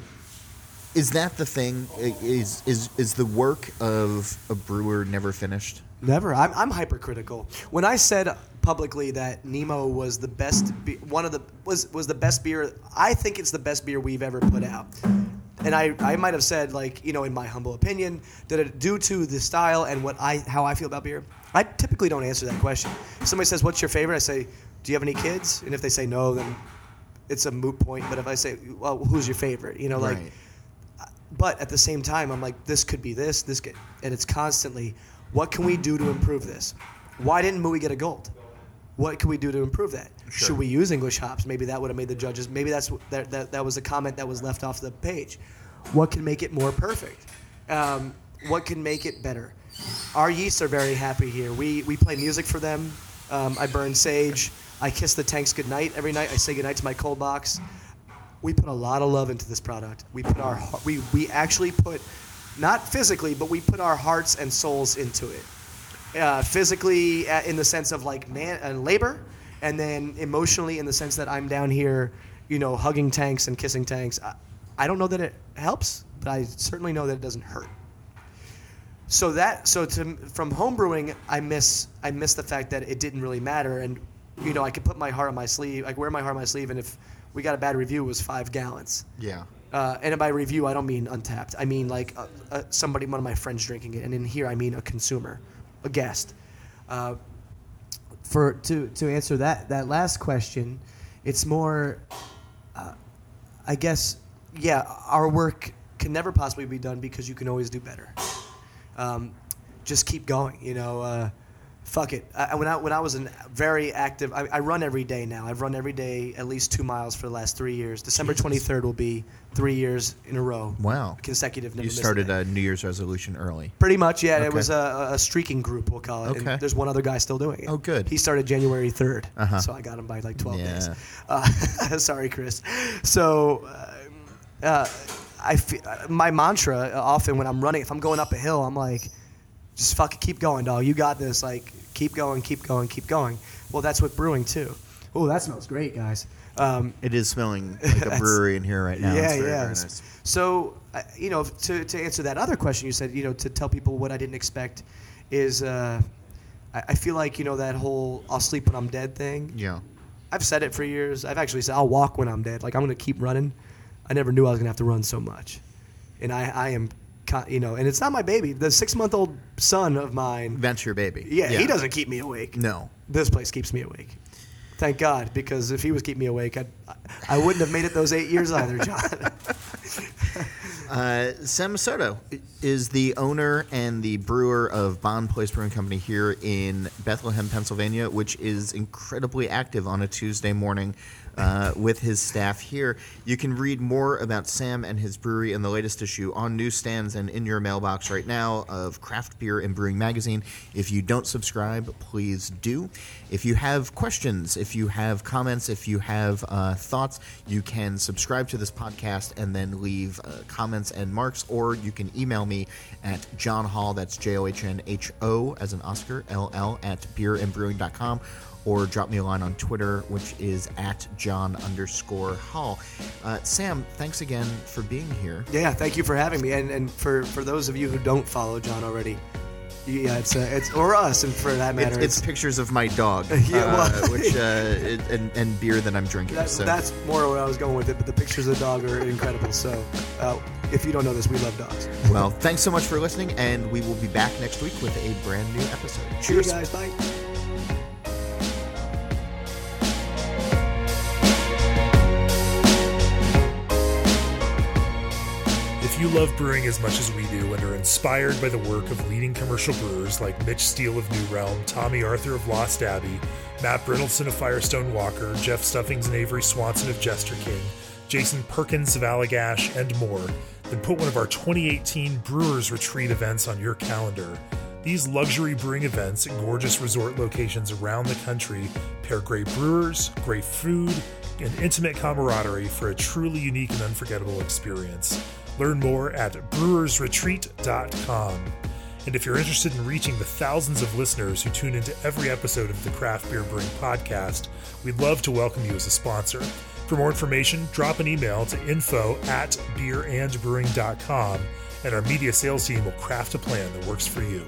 is that the thing. Is is is the work of a brewer never finished? Never. I'm, I'm hypercritical. When I said publicly that Nemo was the best, be- one of the was was the best beer. I think it's the best beer we've ever put out. And I, I might have said like you know in my humble opinion that it, due to the style and what I how I feel about beer, I typically don't answer that question. If somebody says what's your favorite, I say, do you have any kids? And if they say no, then it's a moot point. But if I say, well, who's your favorite? You know, like Right. but at the same time, I'm like, this could be this, this could, and it's constantly, what can we do to improve this? Why didn't Mui get a gold? What can we do to improve that? Sure. Should we use English hops? Maybe that would have made the judges. Maybe that's that, that that was a comment that was left off the page. What can make it more perfect? Um, what can make it better? Our yeasts are very happy here. We we play music for them. Um, I burn sage. I kiss the tanks goodnight every night. I say goodnight to my cold box we put a lot of love into this product. We put our heart- we we actually put not physically, but we put our hearts and souls into it. Uh, physically, uh, in the sense of like man and labor, and then emotionally in the sense that I'm down here, you know, hugging tanks and kissing tanks. I, I don't know that it helps, but I certainly know that it doesn't hurt. So that so to from homebrewing, I miss I miss the fact that it didn't really matter, and you know I could put my heart on my sleeve, I could wear my heart on my sleeve, and if we got a bad review, it was five gallons. Yeah. Uh, and by review, I don't mean Untappd. I mean like uh, uh, somebody, one of my friends drinking it, and in here I mean a consumer, a guest. Uh, for to to answer that that last question, it's more, uh, I guess, yeah, our work can never possibly be done because you can always do better. Um, just keep going, you know. Uh, fuck it. I, when I when I was a very active, I, I, run every day now. I've run every day at least two miles for the last three years. December twenty third will be three years in a row. Wow, consecutive. you started a, a, New Year's resolution early. Pretty much, yeah. Okay. It was a, a, streaking group, we'll call it. Okay. And there's one other guy still doing it. Oh, good. He started January 3rd uh-huh. so I got him by like twelve yeah. days. Uh, sorry, Chris. So. Uh, uh, I feel, my mantra often when I'm running, if I'm going up a hill, I'm like, just fucking keep going, dog. You got this. Like, keep going, keep going, keep going. Well, that's with brewing too. Oh, that smells great, guys. Um, it is smelling like a brewery in here right now. Yeah, very, yeah. Very nice. So, uh, you know, to, to answer that other question, you said, you know, to tell people what I didn't expect is, uh, I, I feel like, you know, that whole I'll sleep when I'm dead thing. Yeah. I've said it for years. I've actually said I'll walk when I'm dead. Like, I'm going to keep running. I never knew I was going to have to run so much. And I, I am you know, and it's not my baby. The six month old son of mine. That's your baby. Yeah, yeah, he doesn't keep me awake. No. This place keeps me awake. Thank God, because if he was keeping me awake, I'd, I wouldn't have made it those eight years either, John. uh, Sam Masotto is the owner and the brewer of Bonn Place Brewing Company here in Bethlehem, Pennsylvania, which is incredibly active on a Tuesday morning uh, with his staff here. You can read more about Sam and his brewery in the latest issue on newsstands and in your mailbox right now of Craft Beer and Brewing Magazine. If you don't subscribe, please do. If you have questions, if you have comments, if you have uh, thoughts, you can subscribe to this podcast and then leave uh, comments and marks, or you can email me at John Holl, that's J O H N H O as an Oscar, L L, at beerandbrewing.com or drop me a line on Twitter, which is at John underscore Holl. Uh, Sam, thanks again for being here. Yeah, thank you for having me. And, and for, for those of you who don't follow John already, yeah, it's uh, it's or us, and for that matter, it's, it's pictures of my dog, yeah, well, uh, which uh, it, and, and beer that I'm drinking. That, so. That's more where I was going with it. But the pictures of the dog are incredible. So, uh, if you don't know this, we love dogs. Well, thanks so much for listening, and we will be back next week with a brand new episode. Cheers, guys. Bye. You love brewing as much as we do and are inspired by the work of leading commercial brewers like Mitch Steele of New Realm, Tomme Arthur of Lost Abbey, Matt Brynildson of Firestone Walker, Jeff Stuffings and Avery Swanson of Jester King, Jason Perkins of Allagash, and more, then put one of our 2018 Brewers Retreat events on your calendar. These luxury brewing events at gorgeous resort locations around the country pair great brewers, great food, and intimate camaraderie for a truly unique and unforgettable experience. Learn more at brewersretreat.com. And if you're interested in reaching the thousands of listeners who tune into every episode of the Craft Beer Brewing Podcast, we'd love to welcome you as a sponsor. For more information, drop an email to info at beerandbrewing.com, and our media sales team will craft a plan that works for you.